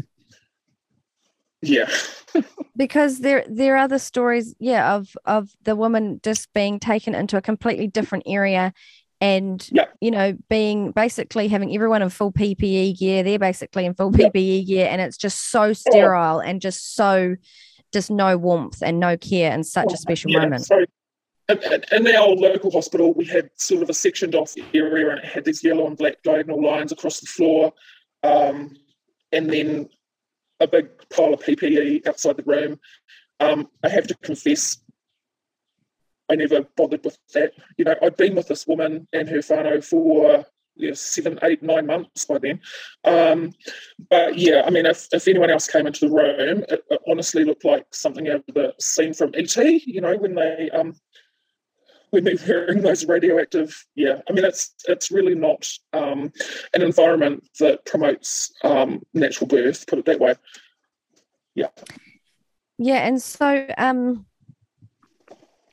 Speaker 3: yeah.
Speaker 1: because there there are the stories, yeah, of of the woman just being taken into a completely different area and you know being basically having everyone in full ppe gear. They're basically in full ppe gear and it's just so sterile and just so just no warmth and no care in such a special yeah, moment. So
Speaker 3: in our local hospital we had sort of a sectioned off area and it had these yellow and black diagonal lines across the floor um, and then a big pile of ppe outside the room um, i have to confess I never bothered with that. You know, I'd been with this woman and her whānau for you know, seven, eight, nine months by then. Um, but yeah, I mean, if, if anyone else came into the room, it, it, honestly looked like something out of the scene from ET. You know, when they um, when they're wearing those radioactive. Yeah, I mean, it's it's really not um, an environment that promotes um, natural birth. Put it that way. Yeah.
Speaker 1: Yeah, and so um,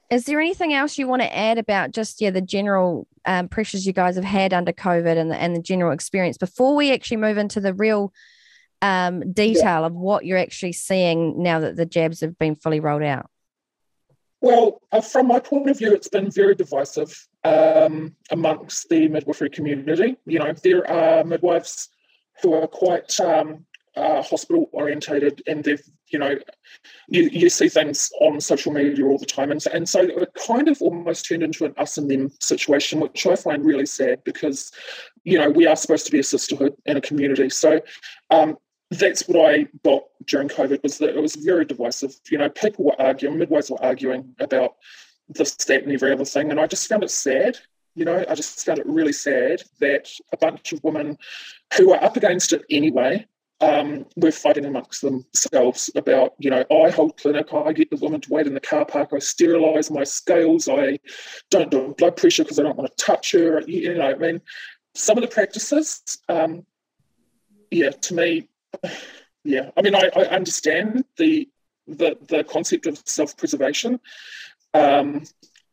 Speaker 1: is there anything else you want to add about just yeah the general um, pressures you guys have had under COVID and the, and the general experience before we actually move into the real um, detail yeah. of what you're actually seeing now that the jabs have been fully rolled out?
Speaker 3: Well, uh, from my point of view, it's been very divisive um, amongst the midwifery community. You know, there are midwives who are quite um, uh, hospital orientated and they've you know you, you see things on social media all the time and, and so it kind of almost turned into an us and them situation which i find really sad because you know we are supposed to be a sisterhood and a community so um, that's what i got during covid was that it was very divisive you know people were arguing midwives were arguing about this that and every other thing and i just found it sad you know, I just found it really sad that a bunch of women who are up against it anyway um, we're fighting amongst themselves about, you know, I hold clinic, I get the woman to wait in the car park, I sterilise my scales, I don't do blood pressure because I don't want to touch her. You know, I mean, some of the practices, um, yeah, to me, yeah, I mean, I, I understand the, the the concept of self-preservation, um,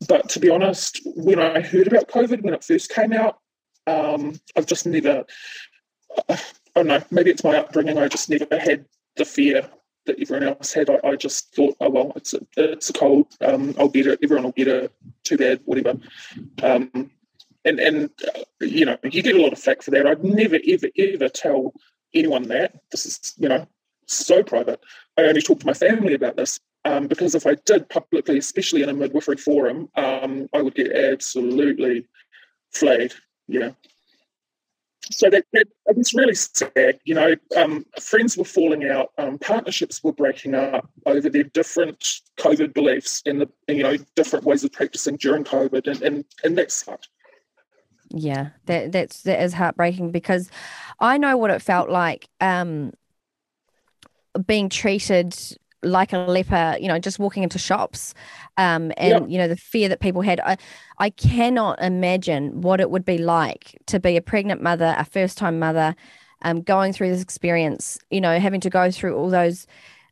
Speaker 3: but to be honest, when I heard about COVID when it first came out, um, I've just never. I don't know, maybe it's my upbringing. I just never had the fear that everyone else had. I, I just thought, oh well, it's a, it's a cold. Um, I'll get it. Everyone will get it. Too bad, whatever. Um, and and uh, you know, you get a lot of flack for that. I'd never ever ever tell anyone that. This is you know so private. I only talk to my family about this um, because if I did publicly, especially in a midwifery forum, um, I would get absolutely flayed. Yeah. So that, that it was really sad. You know, um, friends were falling out, um, partnerships were breaking up over their different COVID beliefs and the you know different ways of practicing during COVID, and and, and that sucked.
Speaker 1: Yeah, that that's that is heartbreaking because I know what it felt like um, being treated like a leper, you know, just walking into shops um, and, you know, the fear that people had. I, I cannot imagine what it would be like to be a pregnant mother, a first time mother, um, going through this experience, you know, having to go through all those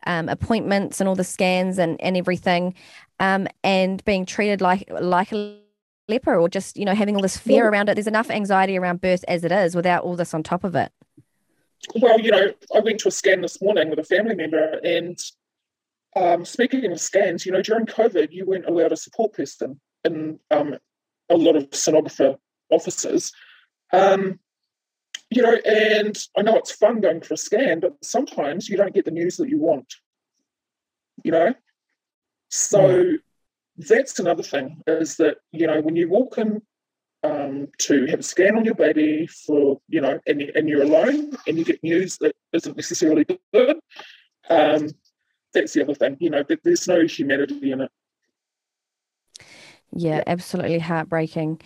Speaker 1: um, appointments and all the scans and, and everything um, and being treated like, like a leper or just, you know, having all this fear well, around it. There's enough anxiety around birth as it is without all this on top of it.
Speaker 3: Well, you know, I went to a scan this morning with a family member and um, speaking of scans, you know, during COVID, you weren't allowed a support person in um, a lot of sonographer offices. Um, you know, and I know it's fun going for a scan, but sometimes you don't get the news that you want. You know, so yeah. That's another thing is that you know when you walk in um, to have a scan on your baby for you know and, and you're alone and you get news that isn't necessarily good um, that's the other thing. You know, there's no humanity in it.
Speaker 1: Yeah, yeah. absolutely heartbreaking.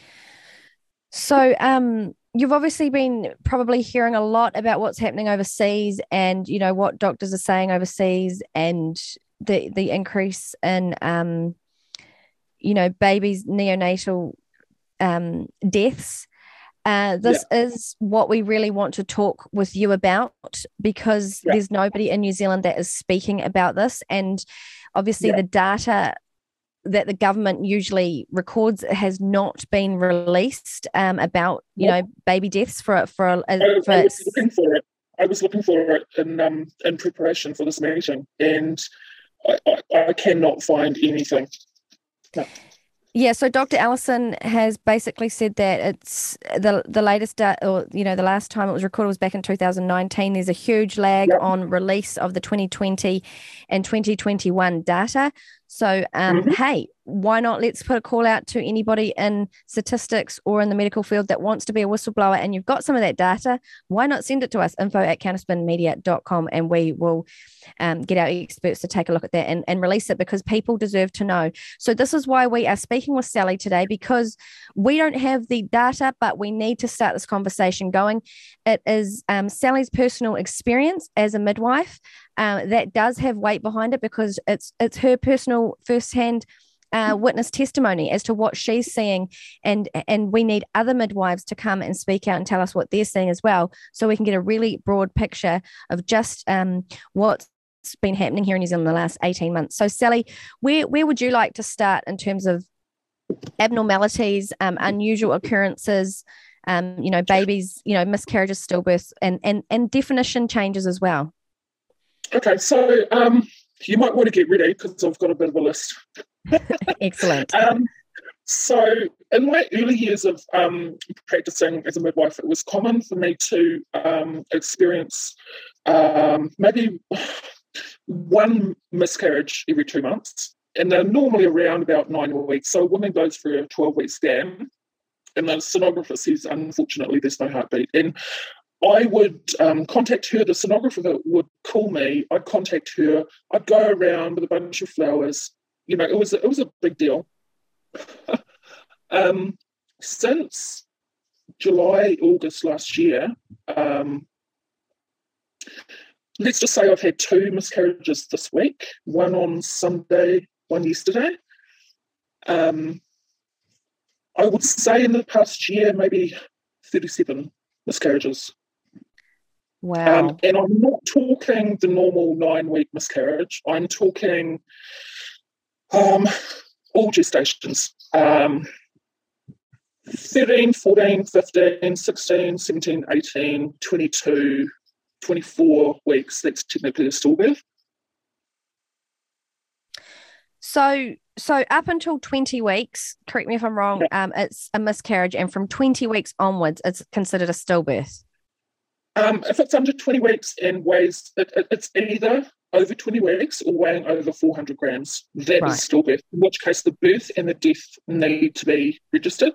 Speaker 1: So, um, you've obviously been probably hearing a lot about what's happening overseas, and you know what doctors are saying overseas, and the the increase in, um, you know, babies neonatal um, deaths uh, this yeah. is what we really want to talk with you about because yeah. there's nobody in New Zealand that is speaking about this. And obviously, yeah. the data that the government usually records has not been released um, about you know baby deaths for for, uh,
Speaker 3: I,
Speaker 1: for
Speaker 3: I was looking for it. I was looking for it in um, in preparation for this meeting, and I, I, I cannot find anything. No.
Speaker 1: Yeah, so Dr. Alison has basically said that it's the the latest, uh, or you know, the last time it was recorded was back in 2019. There's a huge lag yep. on release of the 2020 and 2021 data. So, um, mm-hmm. hey, why not? Let's put a call out to anybody in statistics or in the medical field that wants to be a whistleblower and you've got some of that data. Why not send it to us, info at counterspinmedia.com, and we will um, get our experts to take a look at that and, and release it because people deserve to know. So, this is why we are speaking with Sally today because we don't have the data, but we need to start this conversation going. It is um, Sally's personal experience as a midwife uh, that does have weight behind it because it's it's her personal firsthand uh, witness testimony as to what she's seeing, and and we need other midwives to come and speak out and tell us what they're seeing as well, so we can get a really broad picture of just um, what's been happening here in New Zealand in the last 18 months. So Sally, where where would you like to start in terms of abnormalities, um, unusual occurrences, um, you know, babies, you know, miscarriages, stillbirths, and and and definition changes as well?
Speaker 3: Okay, so um, you might want to get ready because I've got a bit of a list.
Speaker 1: Excellent.
Speaker 3: um, so, in my early years of um, practicing as a midwife, it was common for me to um, experience um, maybe one miscarriage every two months. And they're normally around about nine weeks. So, a woman goes through a 12 week scan, and the sonographer says, unfortunately, there's no heartbeat. And I would um, contact her. The sonographer would call me. I'd contact her. I'd go around with a bunch of flowers. You know, it was it was a big deal. um, since July, August last year, um, let's just say I've had two miscarriages this week. One on Sunday, one yesterday. Um, I would say in the past year, maybe thirty-seven miscarriages.
Speaker 1: Wow. Um,
Speaker 3: and I'm not talking the normal nine week miscarriage, I'm talking um, all gestations. Um, 13, 14, 15, 16, 17, 18, 22, 24 weeks, that's technically a stillbirth.
Speaker 1: So, so up until 20 weeks, correct me if I'm wrong, yeah. um, it's a miscarriage, and from 20 weeks onwards, it's considered a stillbirth.
Speaker 3: Um, if it's under 20 weeks and weighs, it, it, it's either over 20 weeks or weighing over 400 grams. That right. is stillbirth, in which case the birth and the death need to be registered.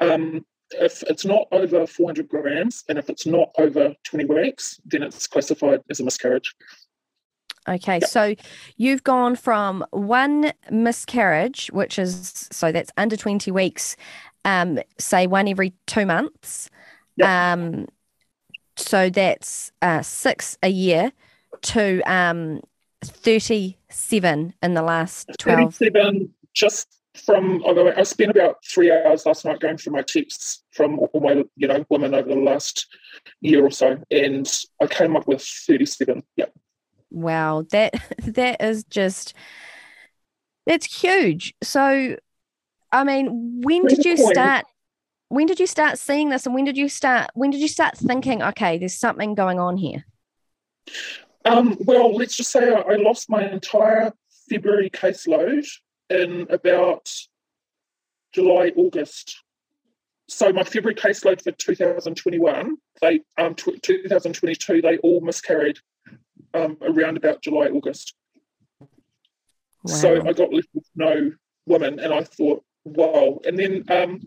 Speaker 3: Um, if it's not over 400 grams and if it's not over 20 weeks, then it's classified as a miscarriage.
Speaker 1: Okay, yep. so you've gone from one miscarriage, which is so that's under 20 weeks, um, say one every two months. Yep. Um, so that's uh, six a year to um, 37 in the last 12.
Speaker 3: 37 just from I spent about three hours last night going through my texts from all my you know women over the last year or so, and I came up with 37. Yeah.
Speaker 1: Wow, that that is just that's huge. So, I mean, when did you start? When did you start seeing this, and when did you start? When did you start thinking, okay, there's something going on here?
Speaker 3: Um, well, let's just say I, I lost my entire February caseload in about July, August. So my February caseload for 2021, they um, t- 2022, they all miscarried um, around about July, August. Wow. So I got left with no woman, and I thought, wow. And then um,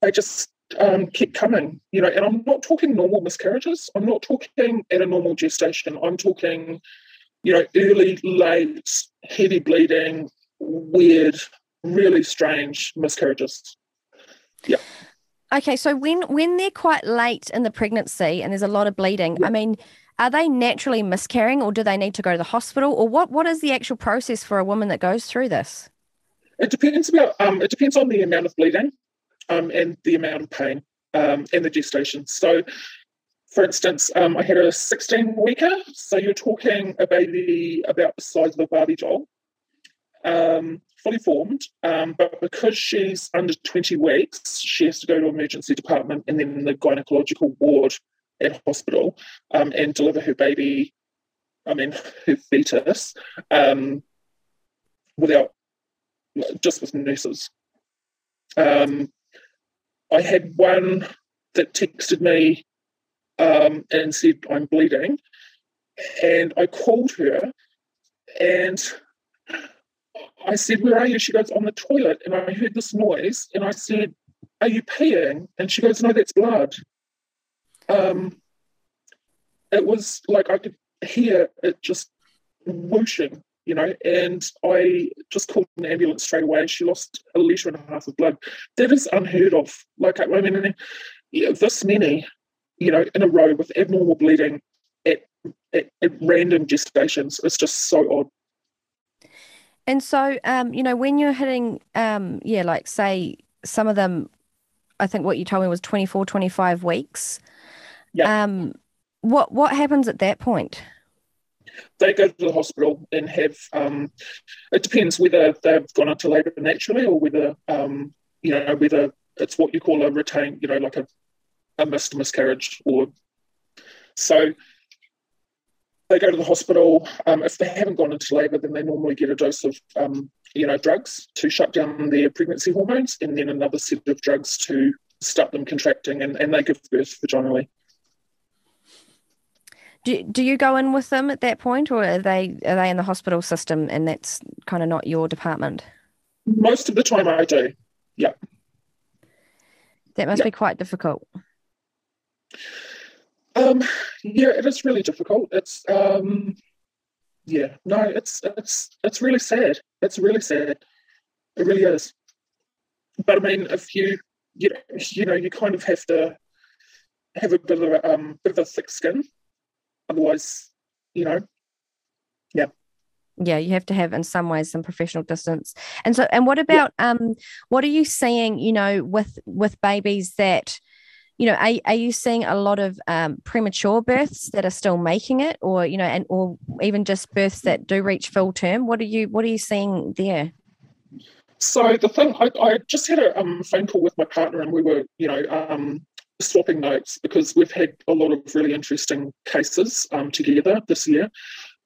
Speaker 3: they just um, kept coming, you know. And I'm not talking normal miscarriages. I'm not talking at a normal gestation. I'm talking, you know, early, late, heavy bleeding, weird, really strange miscarriages. Yeah.
Speaker 1: Okay, so when when they're quite late in the pregnancy and there's a lot of bleeding, yeah. I mean, are they naturally miscarrying or do they need to go to the hospital or what what is the actual process for a woman that goes through this?
Speaker 3: It depends about um, it depends on the amount of bleeding um, and the amount of pain um, and the gestation. So for instance, um, I had a 16 weeker, so you're talking a baby about the size of a Barbie doll um, fully formed, um, but because she's under 20 weeks, she has to go to emergency department and then the gynecological ward at hospital um, and deliver her baby, I mean, her fetus, without, just with nurses. Um, I had one that texted me um, and said, I'm bleeding. And I called her and I said, Where are you? She goes, On the toilet. And I heard this noise. And I said, Are you peeing? And she goes, No, that's blood. Um, it was like I could hear it just whooshing, you know, and I just called an ambulance straight away. She lost a litre and a half of blood. That is unheard of. Like, I mean, this many, you know, in a row with abnormal bleeding at, at, at random gestations is just so odd.
Speaker 1: And so, um, you know, when you're hitting, um, yeah, like say some of them, I think what you told me was 24, 25 weeks. Yeah. Um, what, what happens at that point?
Speaker 3: They go to the hospital and have, um, it depends whether they've gone into labour naturally or whether, um, you know, whether it's what you call a retained, you know, like a, a missed miscarriage or so they go to the hospital. Um, if they haven't gone into labour, then they normally get a dose of, um, you know, drugs to shut down their pregnancy hormones, and then another set of drugs to stop them contracting, and, and they give birth vaginally.
Speaker 1: Do, do you go in with them at that point, or are they are they in the hospital system, and that's kind of not your department?
Speaker 3: Most of the time, I do. Yeah.
Speaker 1: That must be quite difficult.
Speaker 3: Um, yeah, it is really difficult. It's um, yeah, no, it's it's it's really sad. It's really sad. It really is. But I mean, if you you know, you know, you kind of have to have a bit of a um, bit of a thick skin, otherwise, you know, yeah.
Speaker 1: Yeah, you have to have in some ways some professional distance. And so and what about yeah. um what are you seeing, you know, with with babies that you know, are, are you seeing a lot of um, premature births that are still making it, or you know, and or even just births that do reach full term? What are you What are you seeing there?
Speaker 3: So the thing, I, I just had a um, phone call with my partner, and we were, you know, um, swapping notes because we've had a lot of really interesting cases um, together this year.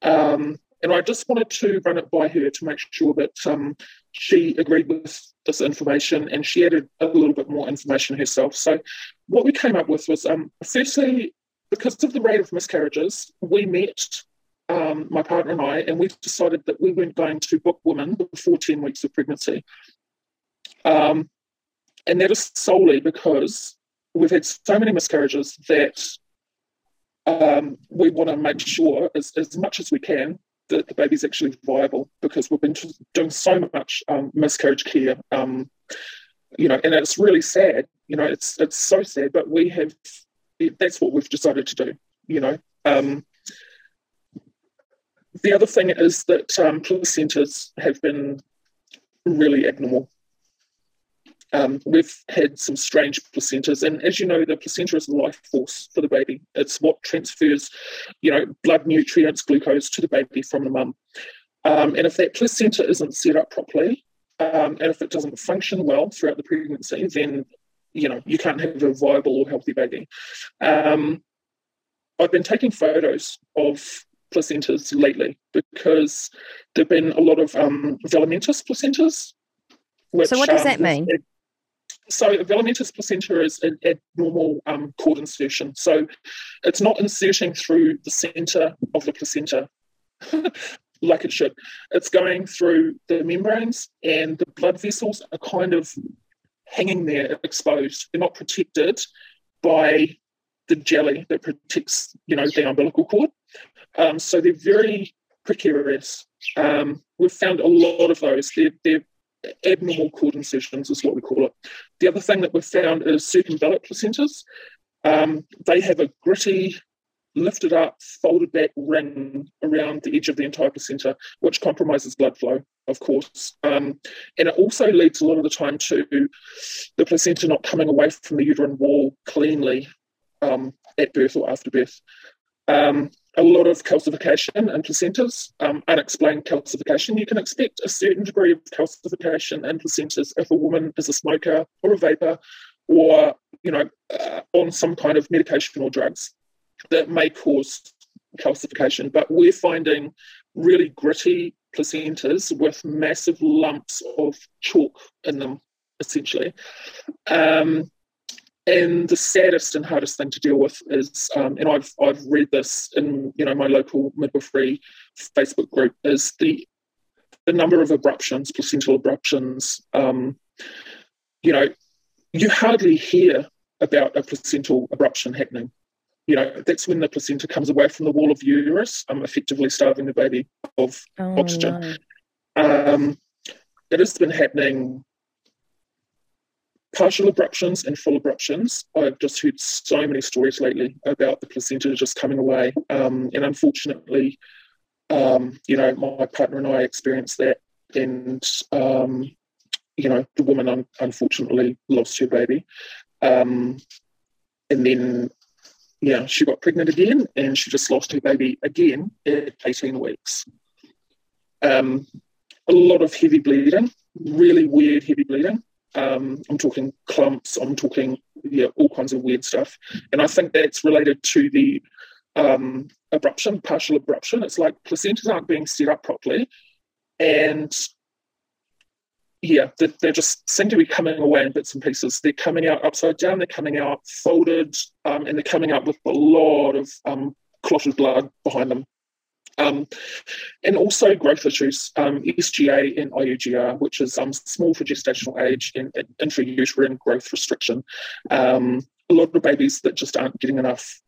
Speaker 3: Um, and I just wanted to run it by her to make sure that um, she agreed with this information and she added a little bit more information herself. So, what we came up with was um, firstly, because of the rate of miscarriages, we met um, my partner and I, and we decided that we weren't going to book women before 10 weeks of pregnancy. Um, and that is solely because we've had so many miscarriages that um, we want to make sure, as, as much as we can, that the baby's actually viable because we've been doing so much um, miscarriage care. Um, you know, and it's really sad. You know, it's it's so sad, but we have that's what we've decided to do. You know, um, the other thing is that um, placentas have been really abnormal. Um, we've had some strange placentas, and as you know, the placenta is the life force for the baby. It's what transfers, you know, blood nutrients, glucose to the baby from the mum. Um, and if that placenta isn't set up properly, um, and if it doesn't function well throughout the pregnancy, then you know you can't have a viable or healthy baby. Um, I've been taking photos of placentas lately because there've been a lot of um, velamentous placentas.
Speaker 1: Which, so what does um, that mean?
Speaker 3: So a velamentous placenta is an abnormal um, cord insertion. So it's not inserting through the centre of the placenta like it should. It's going through the membranes and the blood vessels are kind of hanging there exposed. They're not protected by the jelly that protects, you know, the umbilical cord. Um, so they're very precarious. Um, we've found a lot of those. They're, they're abnormal cord incisions is what we call it. The other thing that we've found is circumvallate placentas. Um, they have a gritty, lifted up, folded back ring around the edge of the entire placenta, which compromises blood flow, of course. Um, and it also leads a lot of the time to the placenta not coming away from the uterine wall cleanly um, at birth or after birth. Um, a lot of calcification in placentas, um, unexplained calcification. You can expect a certain degree of calcification in placentas if a woman is a smoker or a vapor or, you know, uh, on some kind of medication or drugs that may cause calcification. But we're finding really gritty placentas with massive lumps of chalk in them, essentially. Um, and the saddest and hardest thing to deal with is, um, and I've I've read this in you know my local midwifery Facebook group, is the the number of abruptions, placental abruptions. Um, you know, you hardly hear about a placental abruption happening. You know, that's when the placenta comes away from the wall of uterus, um, effectively starving the baby of oh, oxygen. No. Um, it has been happening partial abruptions and full abruptions. I've just heard so many stories lately about the placenta just coming away. Um, and unfortunately, um, you know, my partner and I experienced that. And, um, you know, the woman un- unfortunately lost her baby. Um, and then, yeah, she got pregnant again and she just lost her baby again at 18 weeks. Um, a lot of heavy bleeding, really weird heavy bleeding. Um, I'm talking clumps. I'm talking yeah, all kinds of weird stuff. And I think that's related to the um, abruption, partial abruption. It's like placentas aren't being set up properly, and yeah, they, they just seem to be coming away in bits and pieces. They're coming out upside down. They're coming out folded, um, and they're coming out with a lot of um, clotted blood behind them. Um, and also growth issues, um, SGA and IUGR, which is um, small for gestational age and, intrauterine growth restriction. Um, a lot of babies that just aren't getting enough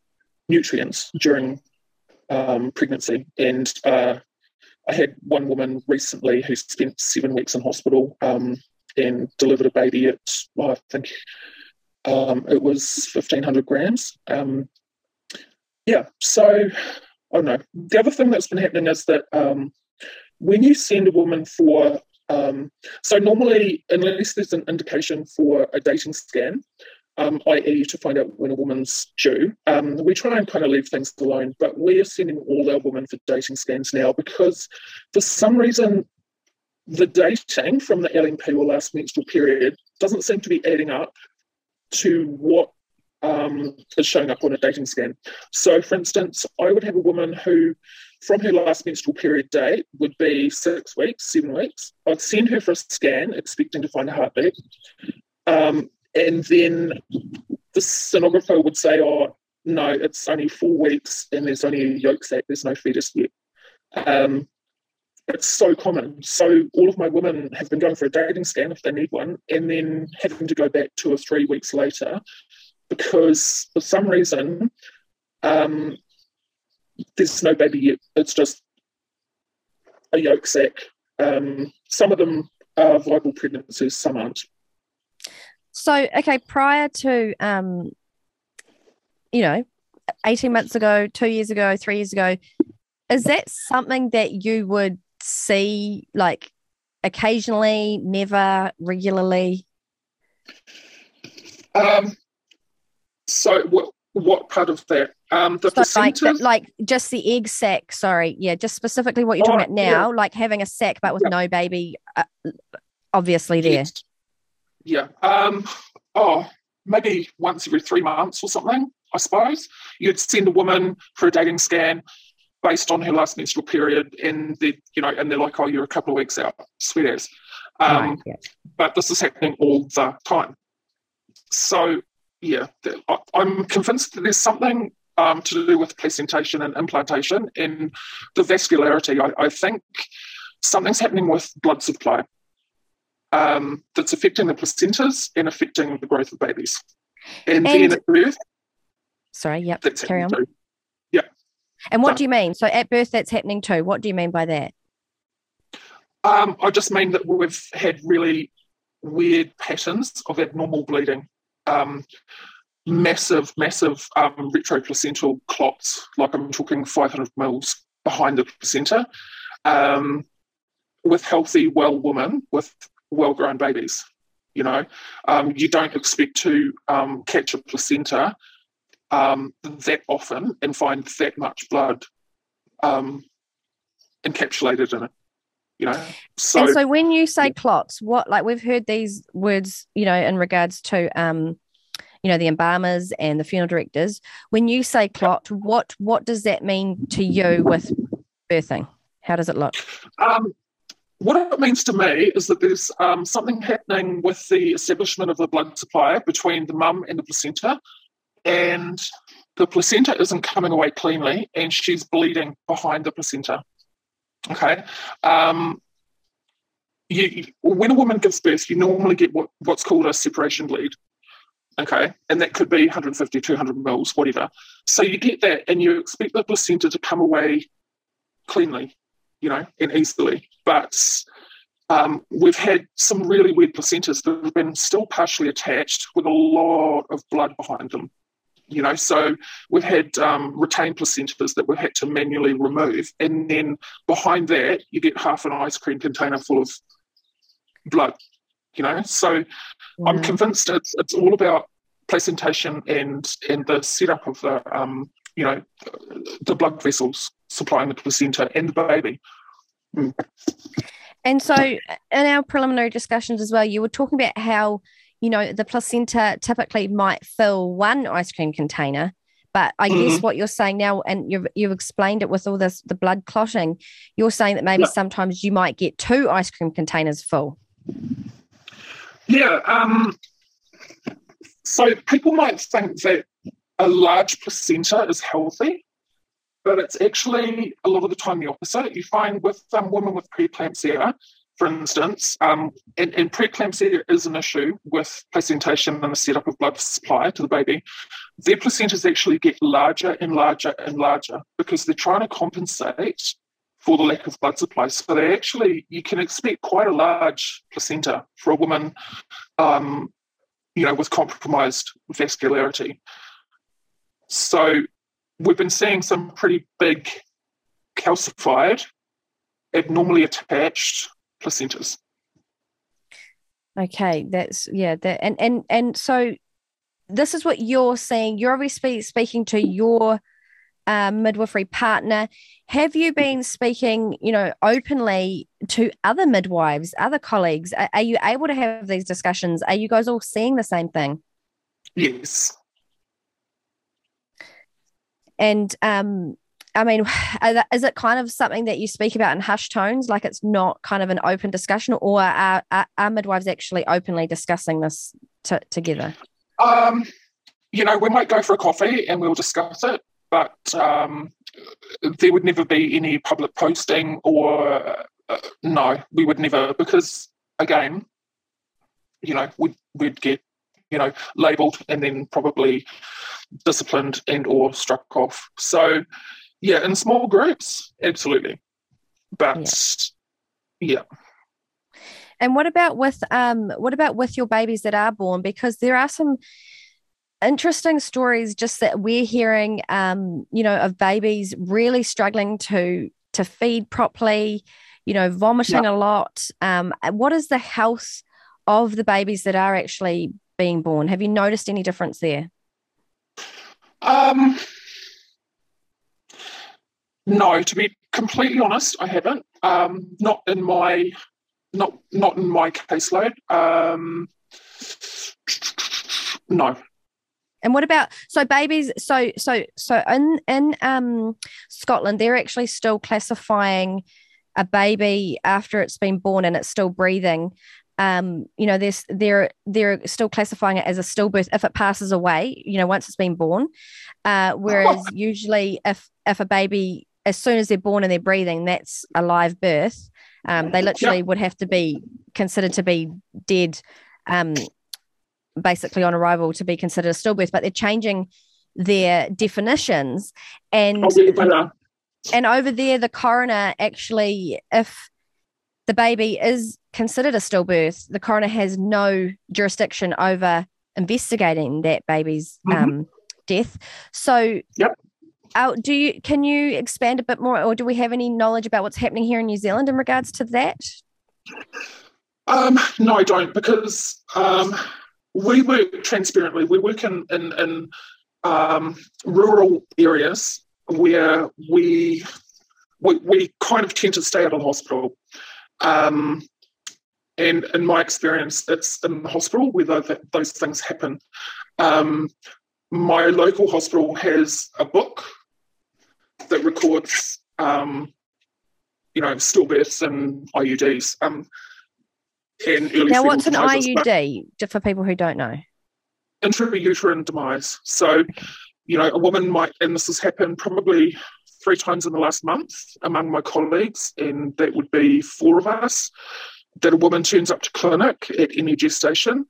Speaker 3: nutrients during um, pregnancy. And uh, I had one woman recently who spent seven weeks in hospital um, and delivered a baby at, well, I think it was 1,500 grams. yeah, so oh no. The other thing that's been happening is that um, when you send a woman for, um, so normally, unless there's an indication for a dating scan, um, i.e., to find out when a woman's due, um, we try and kind of leave things alone. But we are sending all our women for dating scans now because for some reason, the dating from the LMP or last menstrual period doesn't seem to be adding up to what um, is showing up on a dating scan. So, for instance, I would have a woman who, from her last menstrual period date, would be six weeks, seven weeks. I'd send her for a scan, expecting to find a heartbeat. Um, and then the sonographer would say, oh, no, it's only four weeks and there's only a yolk sac, there's no fetus yet. Um, it's so common. So all of my women have been going for a dating scan if they need one, and then having to go back two or three weeks later because for some reason um, there's no baby yet. It's just a yolk sac. Um, some of them are viable pregnancies, some aren't.
Speaker 1: So, okay, prior to, um, you know, 18 months ago, two years ago, three years ago, is that something that you would see like occasionally, never, regularly?
Speaker 3: Um, so what what part of that? Um, the
Speaker 1: so like, like just the egg sac. Sorry, yeah, just specifically what you're oh, talking about now, yeah. like having a sac but with yeah. no baby, uh, obviously there. Yes.
Speaker 3: Yeah. Um. Oh, maybe once every three months or something. I suppose you'd send a woman for a dating scan based on her last menstrual period, and they, you know, and they're like, "Oh, you're a couple of weeks out, sweet as." Um, right, yeah. But this is happening all the time. So yeah, I'm convinced that there's something um, to do with placentation and implantation and the vascularity. I, I think something's happening with blood supply um, that's affecting the placentas and affecting the growth of babies. And, and then at birth,
Speaker 1: sorry, yep, carry on.
Speaker 3: Too. Yeah.
Speaker 1: And what so, do you mean? So at birth, that's happening too. What do you mean by that?
Speaker 3: Um, I just mean that we've had really weird patterns of abnormal bleeding um, massive, massive um, retroplacental clots, like I'm talking 500 mils behind the placenta, um, with healthy, well women with well grown babies. You know, um, you don't expect to um, catch a placenta um, that often and find that much blood um, encapsulated in it you know
Speaker 1: so, and so when you say clots what like we've heard these words you know in regards to um you know the embalmers and the funeral directors. When you say clot what what does that mean to you with birthing? How does it look?
Speaker 3: Um, what it means to me is that there's um, something happening with the establishment of the blood supply between the mum and the placenta and the placenta isn't coming away cleanly and she's bleeding behind the placenta Okay. Um, you, when a woman gives birth, you normally get what, what's called a separation bleed. Okay. And that could be 150, 200 mils, whatever. So you get that and you expect the placenta to come away cleanly, you know, and easily. But um, we've had some really weird placentas that have been still partially attached with a lot of blood behind them you know so we've had um, retained placentas that we've had to manually remove and then behind that you get half an ice cream container full of blood you know so i'm convinced it's it's all about placentation and and the setup of the um you know the blood vessels supplying the placenta and the baby mm.
Speaker 1: and so in our preliminary discussions as well you were talking about how you know, the placenta typically might fill one ice cream container. But I mm-hmm. guess what you're saying now, and you've you've explained it with all this the blood clotting, you're saying that maybe sometimes you might get two ice cream containers full.
Speaker 3: Yeah. Um, so people might think that a large placenta is healthy, but it's actually a lot of the time the opposite. You find with um, women with preeclampsia, for instance, um, and, and preeclampsia is an issue with placentation and the setup of blood supply to the baby. Their placentas actually get larger and larger and larger because they're trying to compensate for the lack of blood supply. So they actually, you can expect quite a large placenta for a woman, um, you know, with compromised vascularity. So we've been seeing some pretty big calcified, abnormally attached placentas.
Speaker 1: Okay, that's yeah, that and and and so this is what you're saying. You're obviously speaking to your uh, midwifery partner. Have you been speaking, you know, openly to other midwives, other colleagues? Are, are you able to have these discussions? Are you guys all seeing the same thing?
Speaker 3: Yes.
Speaker 1: And um, I mean, is it kind of something that you speak about in hushed tones, like it's not kind of an open discussion, or are, are, are midwives actually openly discussing this t- together?
Speaker 3: Um, you know, we might go for a coffee and we'll discuss it, but um, there would never be any public posting or uh, no, we would never because again, you know, we'd, we'd get you know labelled and then probably disciplined and or struck off. So yeah, in small groups, absolutely, but yeah. yeah.
Speaker 1: And what about with um what about with your babies that are born? Because there are some interesting stories just that we're hearing um, you know, of babies really struggling to to feed properly, you know, vomiting yeah. a lot. Um, what is the health of the babies that are actually being born? Have you noticed any difference there?
Speaker 3: Um, no, to be completely honest, I haven't. Um, not in my not not in my caseload. Um, no.
Speaker 1: And what about so babies? So so so in in um, Scotland, they're actually still classifying a baby after it's been born and it's still breathing. Um, you know, there's they're they're still classifying it as a stillbirth if it passes away. You know, once it's been born. Uh, whereas oh. usually, if if a baby as soon as they're born and they're breathing, that's a live birth. Um, they literally yep. would have to be considered to be dead, um, basically on arrival to be considered a stillbirth. But they're changing their definitions, and and over there, the coroner actually, if the baby is considered a stillbirth, the coroner has no jurisdiction over investigating that baby's mm-hmm. um, death. So,
Speaker 3: yep.
Speaker 1: Uh, do you can you expand a bit more, or do we have any knowledge about what's happening here in New Zealand in regards to that?
Speaker 3: Um, no, I don't, because um, we work transparently. We work in in, in um, rural areas where we, we, we kind of tend to stay out of the hospital. Um, and in my experience, it's in the hospital where those things happen. Um, my local hospital has a book that records, um, you know, stillbirths and IUDs. Um,
Speaker 1: and early now, what's an IUD, for people who don't know?
Speaker 3: Intrauterine demise. So, you know, a woman might, and this has happened probably three times in the last month among my colleagues, and that would be four of us, that a woman turns up to clinic at any gestation.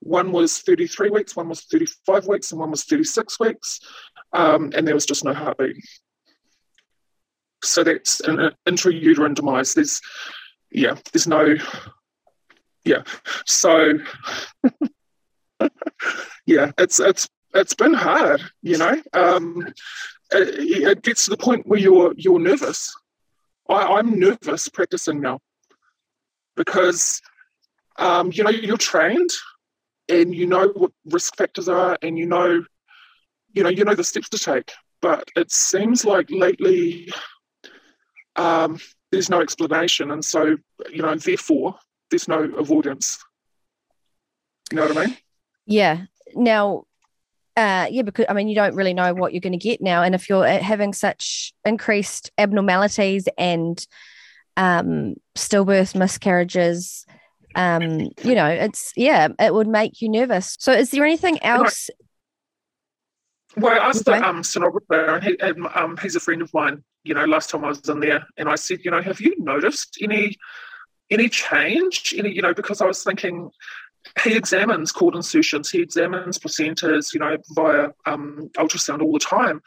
Speaker 3: One was 33 weeks, one was 35 weeks, and one was 36 weeks, um, and there was just no heartbeat. So that's an intrauterine demise. There's, yeah, there's no, yeah. So, yeah, it's it's it's been hard, you know. Um, it, it, gets to the point where you're you're nervous. I, am nervous practicing now because um, you know you're trained and you know what risk factors are and you know you know you know the steps to take. But it seems like lately um, there's no explanation, and so you know therefore there's no avoidance. You know what I mean?
Speaker 1: Yeah. Now, uh, yeah, because I mean, you don't really know what you're going to get now, and if you're uh, having such increased abnormalities and um, stillbirth miscarriages, um, you know, it's yeah, it would make you nervous. So, is there anything else?
Speaker 3: Well, I asked okay. the um, sonographer, and, he, and um, he's a friend of mine. You know, last time I was in there, and I said, you know, have you noticed any any change? Any, you know, because I was thinking he examines cord insertions, he examines placentas, you know, via um, ultrasound all the time.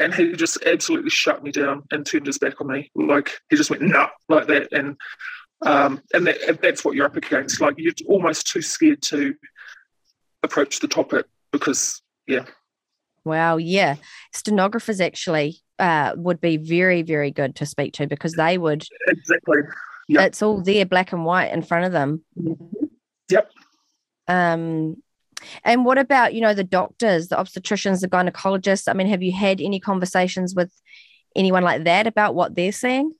Speaker 3: And he just absolutely shut me down and turned his back on me. Like he just went, no, like that. And um, and, that, that's what you're up against. Like you're almost too scared to approach the topic because, yeah.
Speaker 1: Wow, yeah. Sonographers actually uh, would be very, very good to speak to because they would.
Speaker 3: Exactly.
Speaker 1: Yep. It's all there, black and white in front of them.
Speaker 3: Mm-hmm. Yep.
Speaker 1: Um, and what about, you know, the doctors, the obstetricians, the gynecologists? I mean, have you had any conversations with anyone like that about what they're seeing?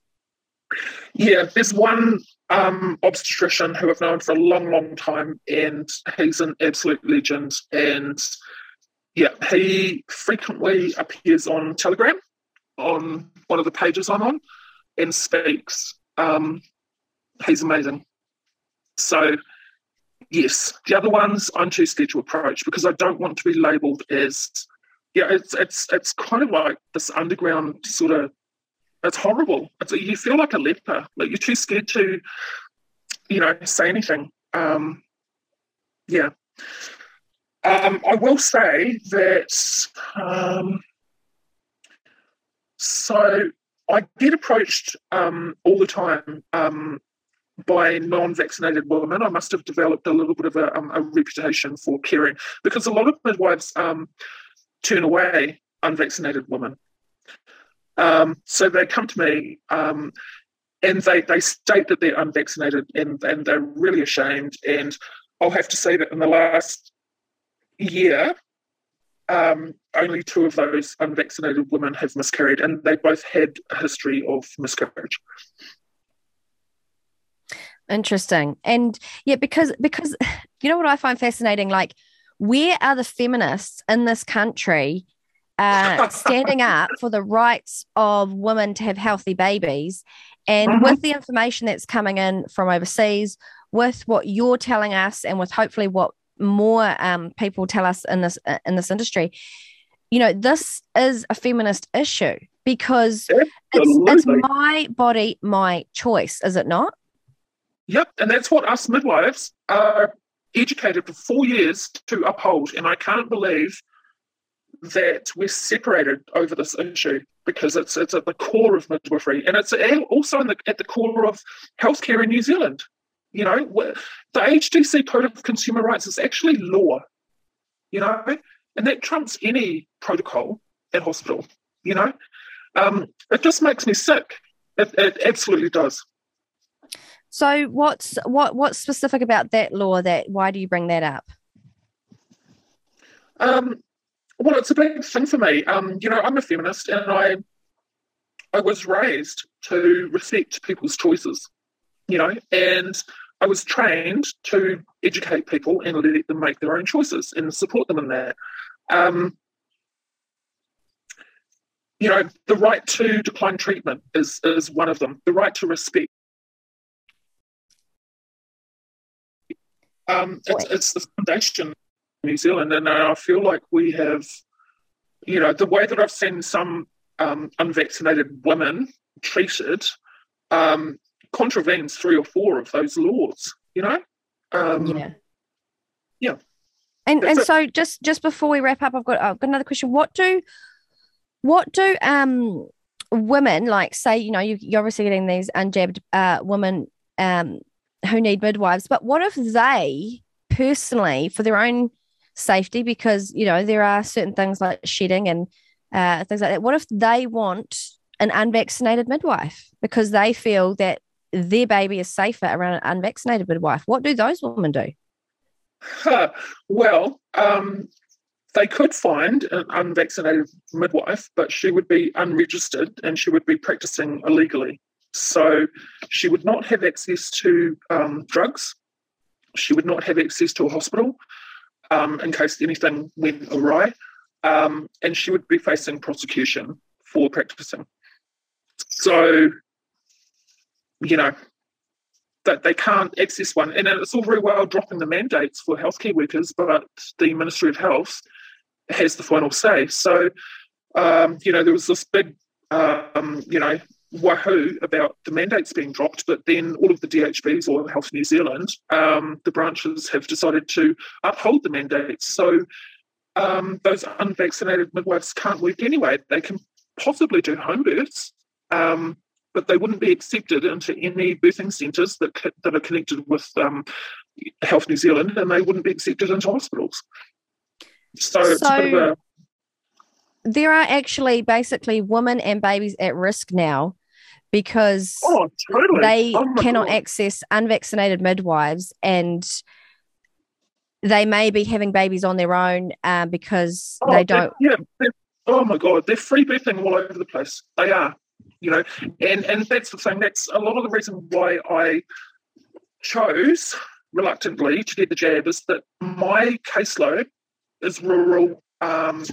Speaker 3: Yeah, there's one um, obstetrician who I've known for a long, long time, and he's an absolute legend. And yeah, he frequently appears on Telegram, on one of the pages I'm on, and speaks. Um, he's amazing. So, yes, the other ones I'm too scared to approach because I don't want to be labelled as, yeah, it's it's it's kind of like this underground sort of. It's horrible. It's, you feel like a leper. Like you're too scared to, you know, say anything. Um, yeah. Um, I will say that. Um, so I get approached um, all the time um, by non-vaccinated women. I must have developed a little bit of a, um, a reputation for caring because a lot of midwives um, turn away unvaccinated women. Um, so they come to me um, and they, they state that they're unvaccinated and, and they're really ashamed. And I'll have to say that in the last year, um, only two of those unvaccinated women have miscarried, and they both had a history of miscarriage.
Speaker 1: Interesting, and yeah, because because you know what I find fascinating, like where are the feminists in this country uh, standing up for the rights of women to have healthy babies? And mm-hmm. with the information that's coming in from overseas, with what you're telling us, and with hopefully what more um, people tell us in this uh, in this industry, you know, this is a feminist issue because it's, it's my body, my choice, is it not?
Speaker 3: Yep, and that's what us midwives are educated for four years to uphold. And I can't believe that we're separated over this issue because it's it's at the core of midwifery and it's also the, at the core of healthcare in New Zealand. You know, the HDC Code of Consumer Rights is actually law, you know, and that trumps any protocol at hospital, you know. Um, it just makes me sick. It, it absolutely does.
Speaker 1: So, what's what what's specific about that law? That why do you bring that up?
Speaker 3: Um, well, it's a big thing for me. Um, you know, I'm a feminist, and I I was raised to respect people's choices you know, and I was trained to educate people and let them make their own choices and support them in that. Um, you know, the right to decline treatment is is one of them. The right to respect. Um, it's, it's the foundation of New Zealand, and I feel like we have, you know, the way that I've seen some um, unvaccinated women treated um, contravenes three or four of those laws, you know? Um, yeah. Yeah.
Speaker 1: And and so just just before we wrap up, I've got I've got another question. What do what do um women like say, you know, you, you're obviously getting these unjabbed uh women um who need midwives, but what if they personally for their own safety, because you know, there are certain things like shedding and uh, things like that. What if they want an unvaccinated midwife because they feel that their baby is safer around an unvaccinated midwife. What do those women do?
Speaker 3: Well, um, they could find an unvaccinated midwife, but she would be unregistered and she would be practicing illegally. So she would not have access to um, drugs. She would not have access to a hospital um, in case anything went awry. Um, and she would be facing prosecution for practicing. So you know, that they can't access one. And it's all very well dropping the mandates for healthcare workers, but the Ministry of Health has the final say. So, um, you know, there was this big, um, you know, wahoo about the mandates being dropped, but then all of the DHBs or Health New Zealand, um, the branches have decided to uphold the mandates. So um, those unvaccinated midwives can't work anyway. They can possibly do home births, um, but they wouldn't be accepted into any birthing centres that that are connected with um, Health New Zealand, and they wouldn't be accepted into hospitals. So, so it's a bit of a
Speaker 1: there are actually basically women and babies at risk now because
Speaker 3: oh, totally.
Speaker 1: they oh cannot God. access unvaccinated midwives and they may be having babies on their own uh, because oh, they don't.
Speaker 3: Yeah, oh my God, they're free birthing all over the place. They are you know, and and that's the thing. That's a lot of the reason why I chose reluctantly to get the jab is that my caseload is rural um,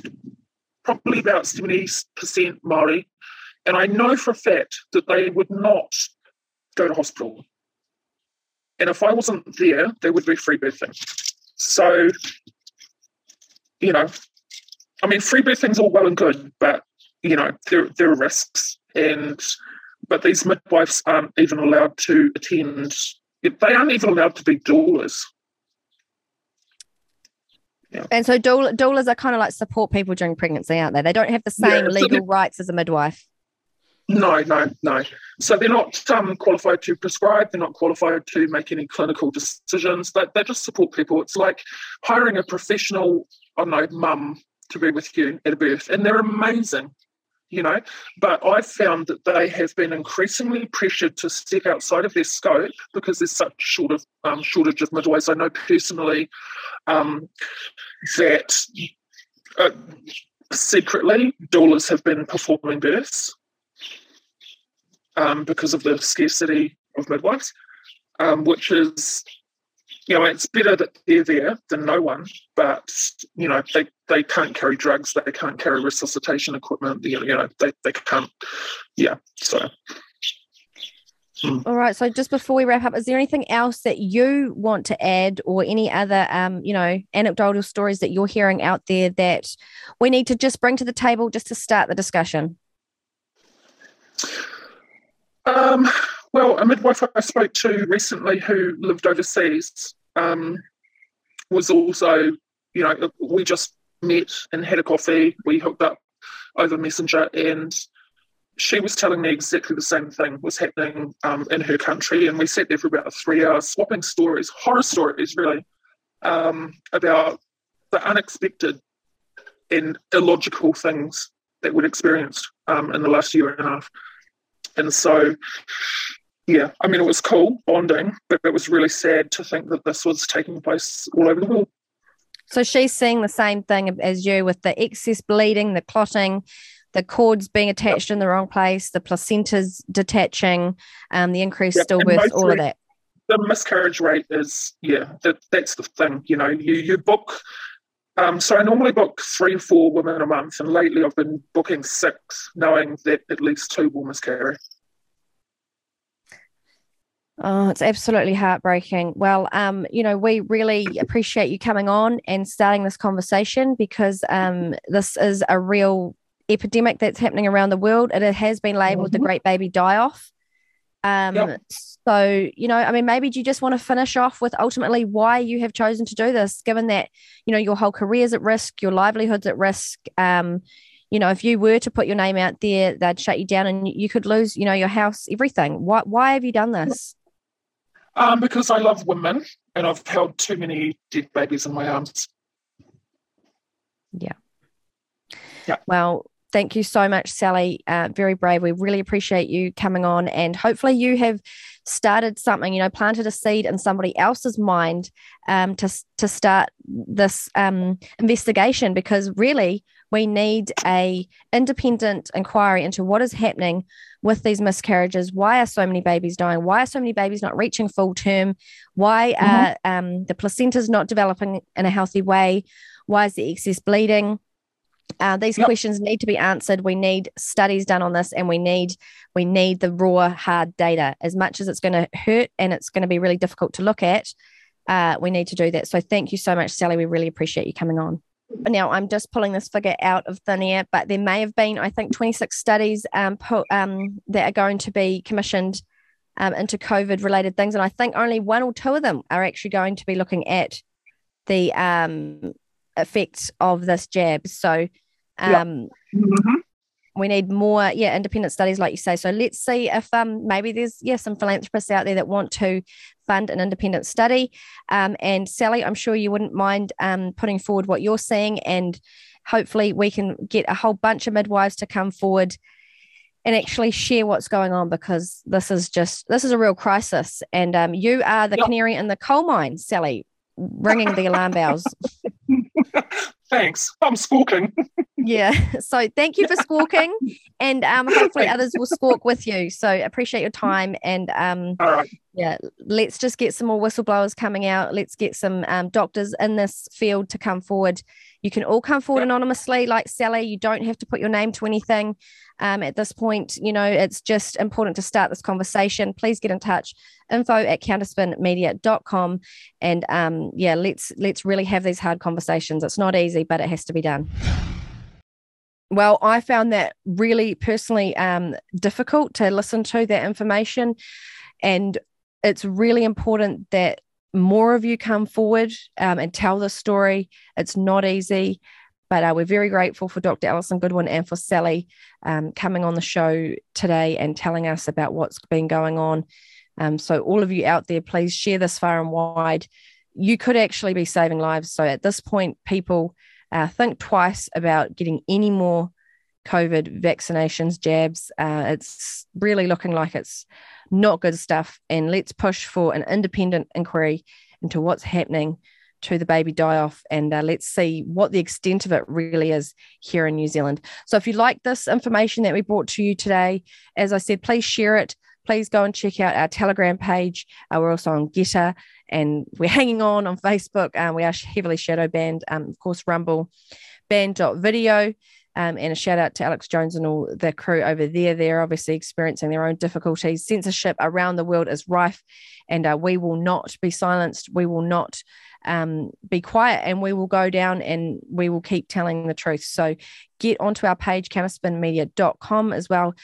Speaker 3: probably about 70% Maori. And I know for a fact that they would not go to hospital. And if I wasn't there, they would be free birthing. So, you know, I mean, free birthing's all well and good, but, you know, there, there are risks. And, but these midwives aren't even allowed to attend, they aren't even allowed to be doulas.
Speaker 1: Yeah. And so doula, doulas are kind of like support people during pregnancy, aren't they? They don't have the same yeah, legal so rights as a midwife.
Speaker 3: No, no, no. So they're not um, qualified to prescribe. They're not qualified to make any clinical decisions. They, they just support people. It's like hiring a professional, I don't know, mum to be with you at a birth, and they're amazing, you know. But I've found that they have been increasingly pressured to step outside of their scope because there's such short of um, shortage of midwives. I know personally um, that. Uh, secretly, doulas have been performing births um, because of the scarcity of midwives, um, which is, you know, it's better that they're there than no one, but, you know, they, they can't carry drugs, they can't carry resuscitation equipment, you know, they, they can't, yeah, so.
Speaker 1: All right. So just before we wrap up, is there anything else that you want to add, or any other, um, you know, anecdotal stories that you're hearing out there that we need to just bring to the table just to start the discussion?
Speaker 3: Um, well, a midwife I spoke to recently who lived overseas um, was also, you know, we just met and had a coffee. We hooked up over Messenger, and she was telling me exactly the same thing was happening um, in her country. And we sat there for about three hours, swapping stories, horror stories, really, um, about the unexpected and illogical things that we'd experienced um, in the last year and a half. And so, yeah, I mean, it was cool bonding, but it was really sad to think that this was taking place all over the world.
Speaker 1: So she's seeing the same thing as you with the excess bleeding, the clotting, the cords being attached yep. in the wrong place, the placentas detaching, um, the increased yep. stillbirth, all of that.
Speaker 3: The miscarriage rate is, yeah, that, that's the thing. You know, you, you book um, so I normally book three or four women a month, and lately I've been booking six, knowing that at least two will miscarry.
Speaker 1: Oh, it's absolutely heartbreaking. Well, um, you know, we really appreciate you coming on and starting this conversation because um, this is a real epidemic that's happening around the world. It has been labeled mm-hmm. the Great Baby Die Off. Um, yep. So, you know, I mean, maybe do you just want to finish off with ultimately why you have chosen to do this, given that, you know, your whole career is at risk, your livelihood's at risk. Um, you know, if you were to put your name out there, they'd shut you down and you could lose, you know, your house, everything. Why, why have you done this?
Speaker 3: Um, because I love women and I've held too many dead babies in my arms.
Speaker 1: Yeah. Yeah. Well, thank you so much, Sally. Uh, very brave. We really appreciate you coming on, and hopefully, you have started something. You know, planted a seed in somebody else's mind um, to to start this um, investigation because really we need a independent inquiry into what is happening with these miscarriages why are so many babies dying why are so many babies not reaching full term why mm-hmm. are um, the placentas not developing in a healthy way why is the excess bleeding uh, these yep. questions need to be answered. We need studies done on this, and we need we need the raw hard data. As much as it's going to hurt and it's going to be really difficult to look at, uh, we need to do that. So thank you so much, Sally. We really appreciate you coming on. Now I'm just pulling this figure out of thin air, but there may have been, I think, 26 studies um, put, um, that are going to be commissioned um, into COVID related things, and I think only one or two of them are actually going to be looking at the um, effects of this jab. So um, mm-hmm. we need more, yeah, independent studies, like you say. So let's see if um, maybe there's yeah some philanthropists out there that want to fund an independent study. Um, and Sally, I'm sure you wouldn't mind um, putting forward what you're seeing, and hopefully we can get a whole bunch of midwives to come forward and actually share what's going on because this is just this is a real crisis and um, you are the yep. canary in the coal mine sally ringing the alarm bells
Speaker 3: Thanks. I'm squawking.
Speaker 1: yeah. So thank you for squawking. and um, hopefully others will squawk with you. So appreciate your time and um,
Speaker 3: right.
Speaker 1: yeah, let's just get some more whistleblowers coming out. Let's get some um, doctors in this field to come forward. You can all come forward
Speaker 3: Yep.
Speaker 1: anonymously, like Sally. You don't have to put your name to anything. Um, at this point, you know, it's just important to start this conversation. Please get in touch. Info at counterspinmedia.com. And um, yeah, let's let's really have these hard conversations. It's not easy, but it has to be done. Well, I found that really personally um, difficult to listen to that information. And it's really important that more of you come forward um, and tell the story. It's not easy, but uh, we're very grateful for Dr. Alison Goodwin and for Sally um, coming on the show today and telling us about what's been going on. Um, so, all of you out there, please share this far and wide. You could actually be saving lives. So, at this point, people uh, think twice about getting any more COVID vaccinations, jabs. Uh, it's really looking like it's not good stuff. And let's push for an independent inquiry into what's happening to the baby die off and uh, let's see what the extent of it really is here in New Zealand. So, if you like this information that we brought to you today, as I said, please share it. Please go and check out our Telegram page. Uh, we're also on Gettr and we're hanging on on Facebook. Um, we are heavily shadow banned. Um, of course, Rumble banned.video. Um, and a shout out to Alex Jones and all the crew over there. They're obviously experiencing their own difficulties. Censorship around the world is rife, and uh, we will not be silenced. We will not um, be quiet, and we will go down and we will keep telling the truth. So get onto our page, counterspinmedia.com as well.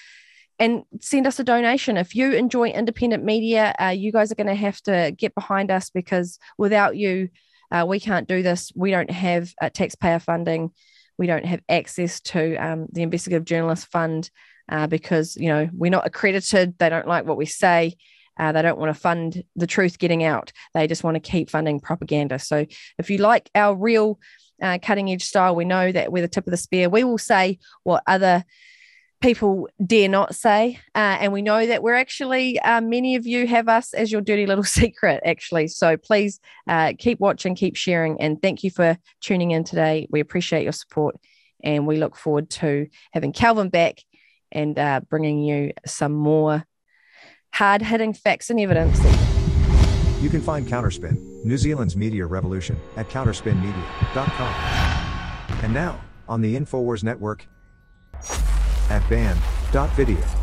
Speaker 1: And send us a donation. If you enjoy independent media, uh, you guys are going to have to get behind us because without you, uh, we can't do this. We don't have uh, taxpayer funding. We don't have access to um, the investigative journalist fund uh, because you know we're not accredited. They don't like what we say. Uh, they don't want to fund the truth getting out. They just want to keep funding propaganda. So if you like our real uh, cutting edge style we know that we're the tip of the spear. We will say what other people dare not say. Uh, and we know that we're actually, uh, many of you have us as your dirty little secret, actually. So please uh, keep watching, keep sharing, and thank you for tuning in today. We appreciate your support and we look forward to having Kelvyn back and uh, bringing you some more hard hitting facts and evidence.
Speaker 4: You can find Counterspin, New Zealand's media revolution, at counterspinmedia.com. And now, on the InfoWars Network, at banned.video.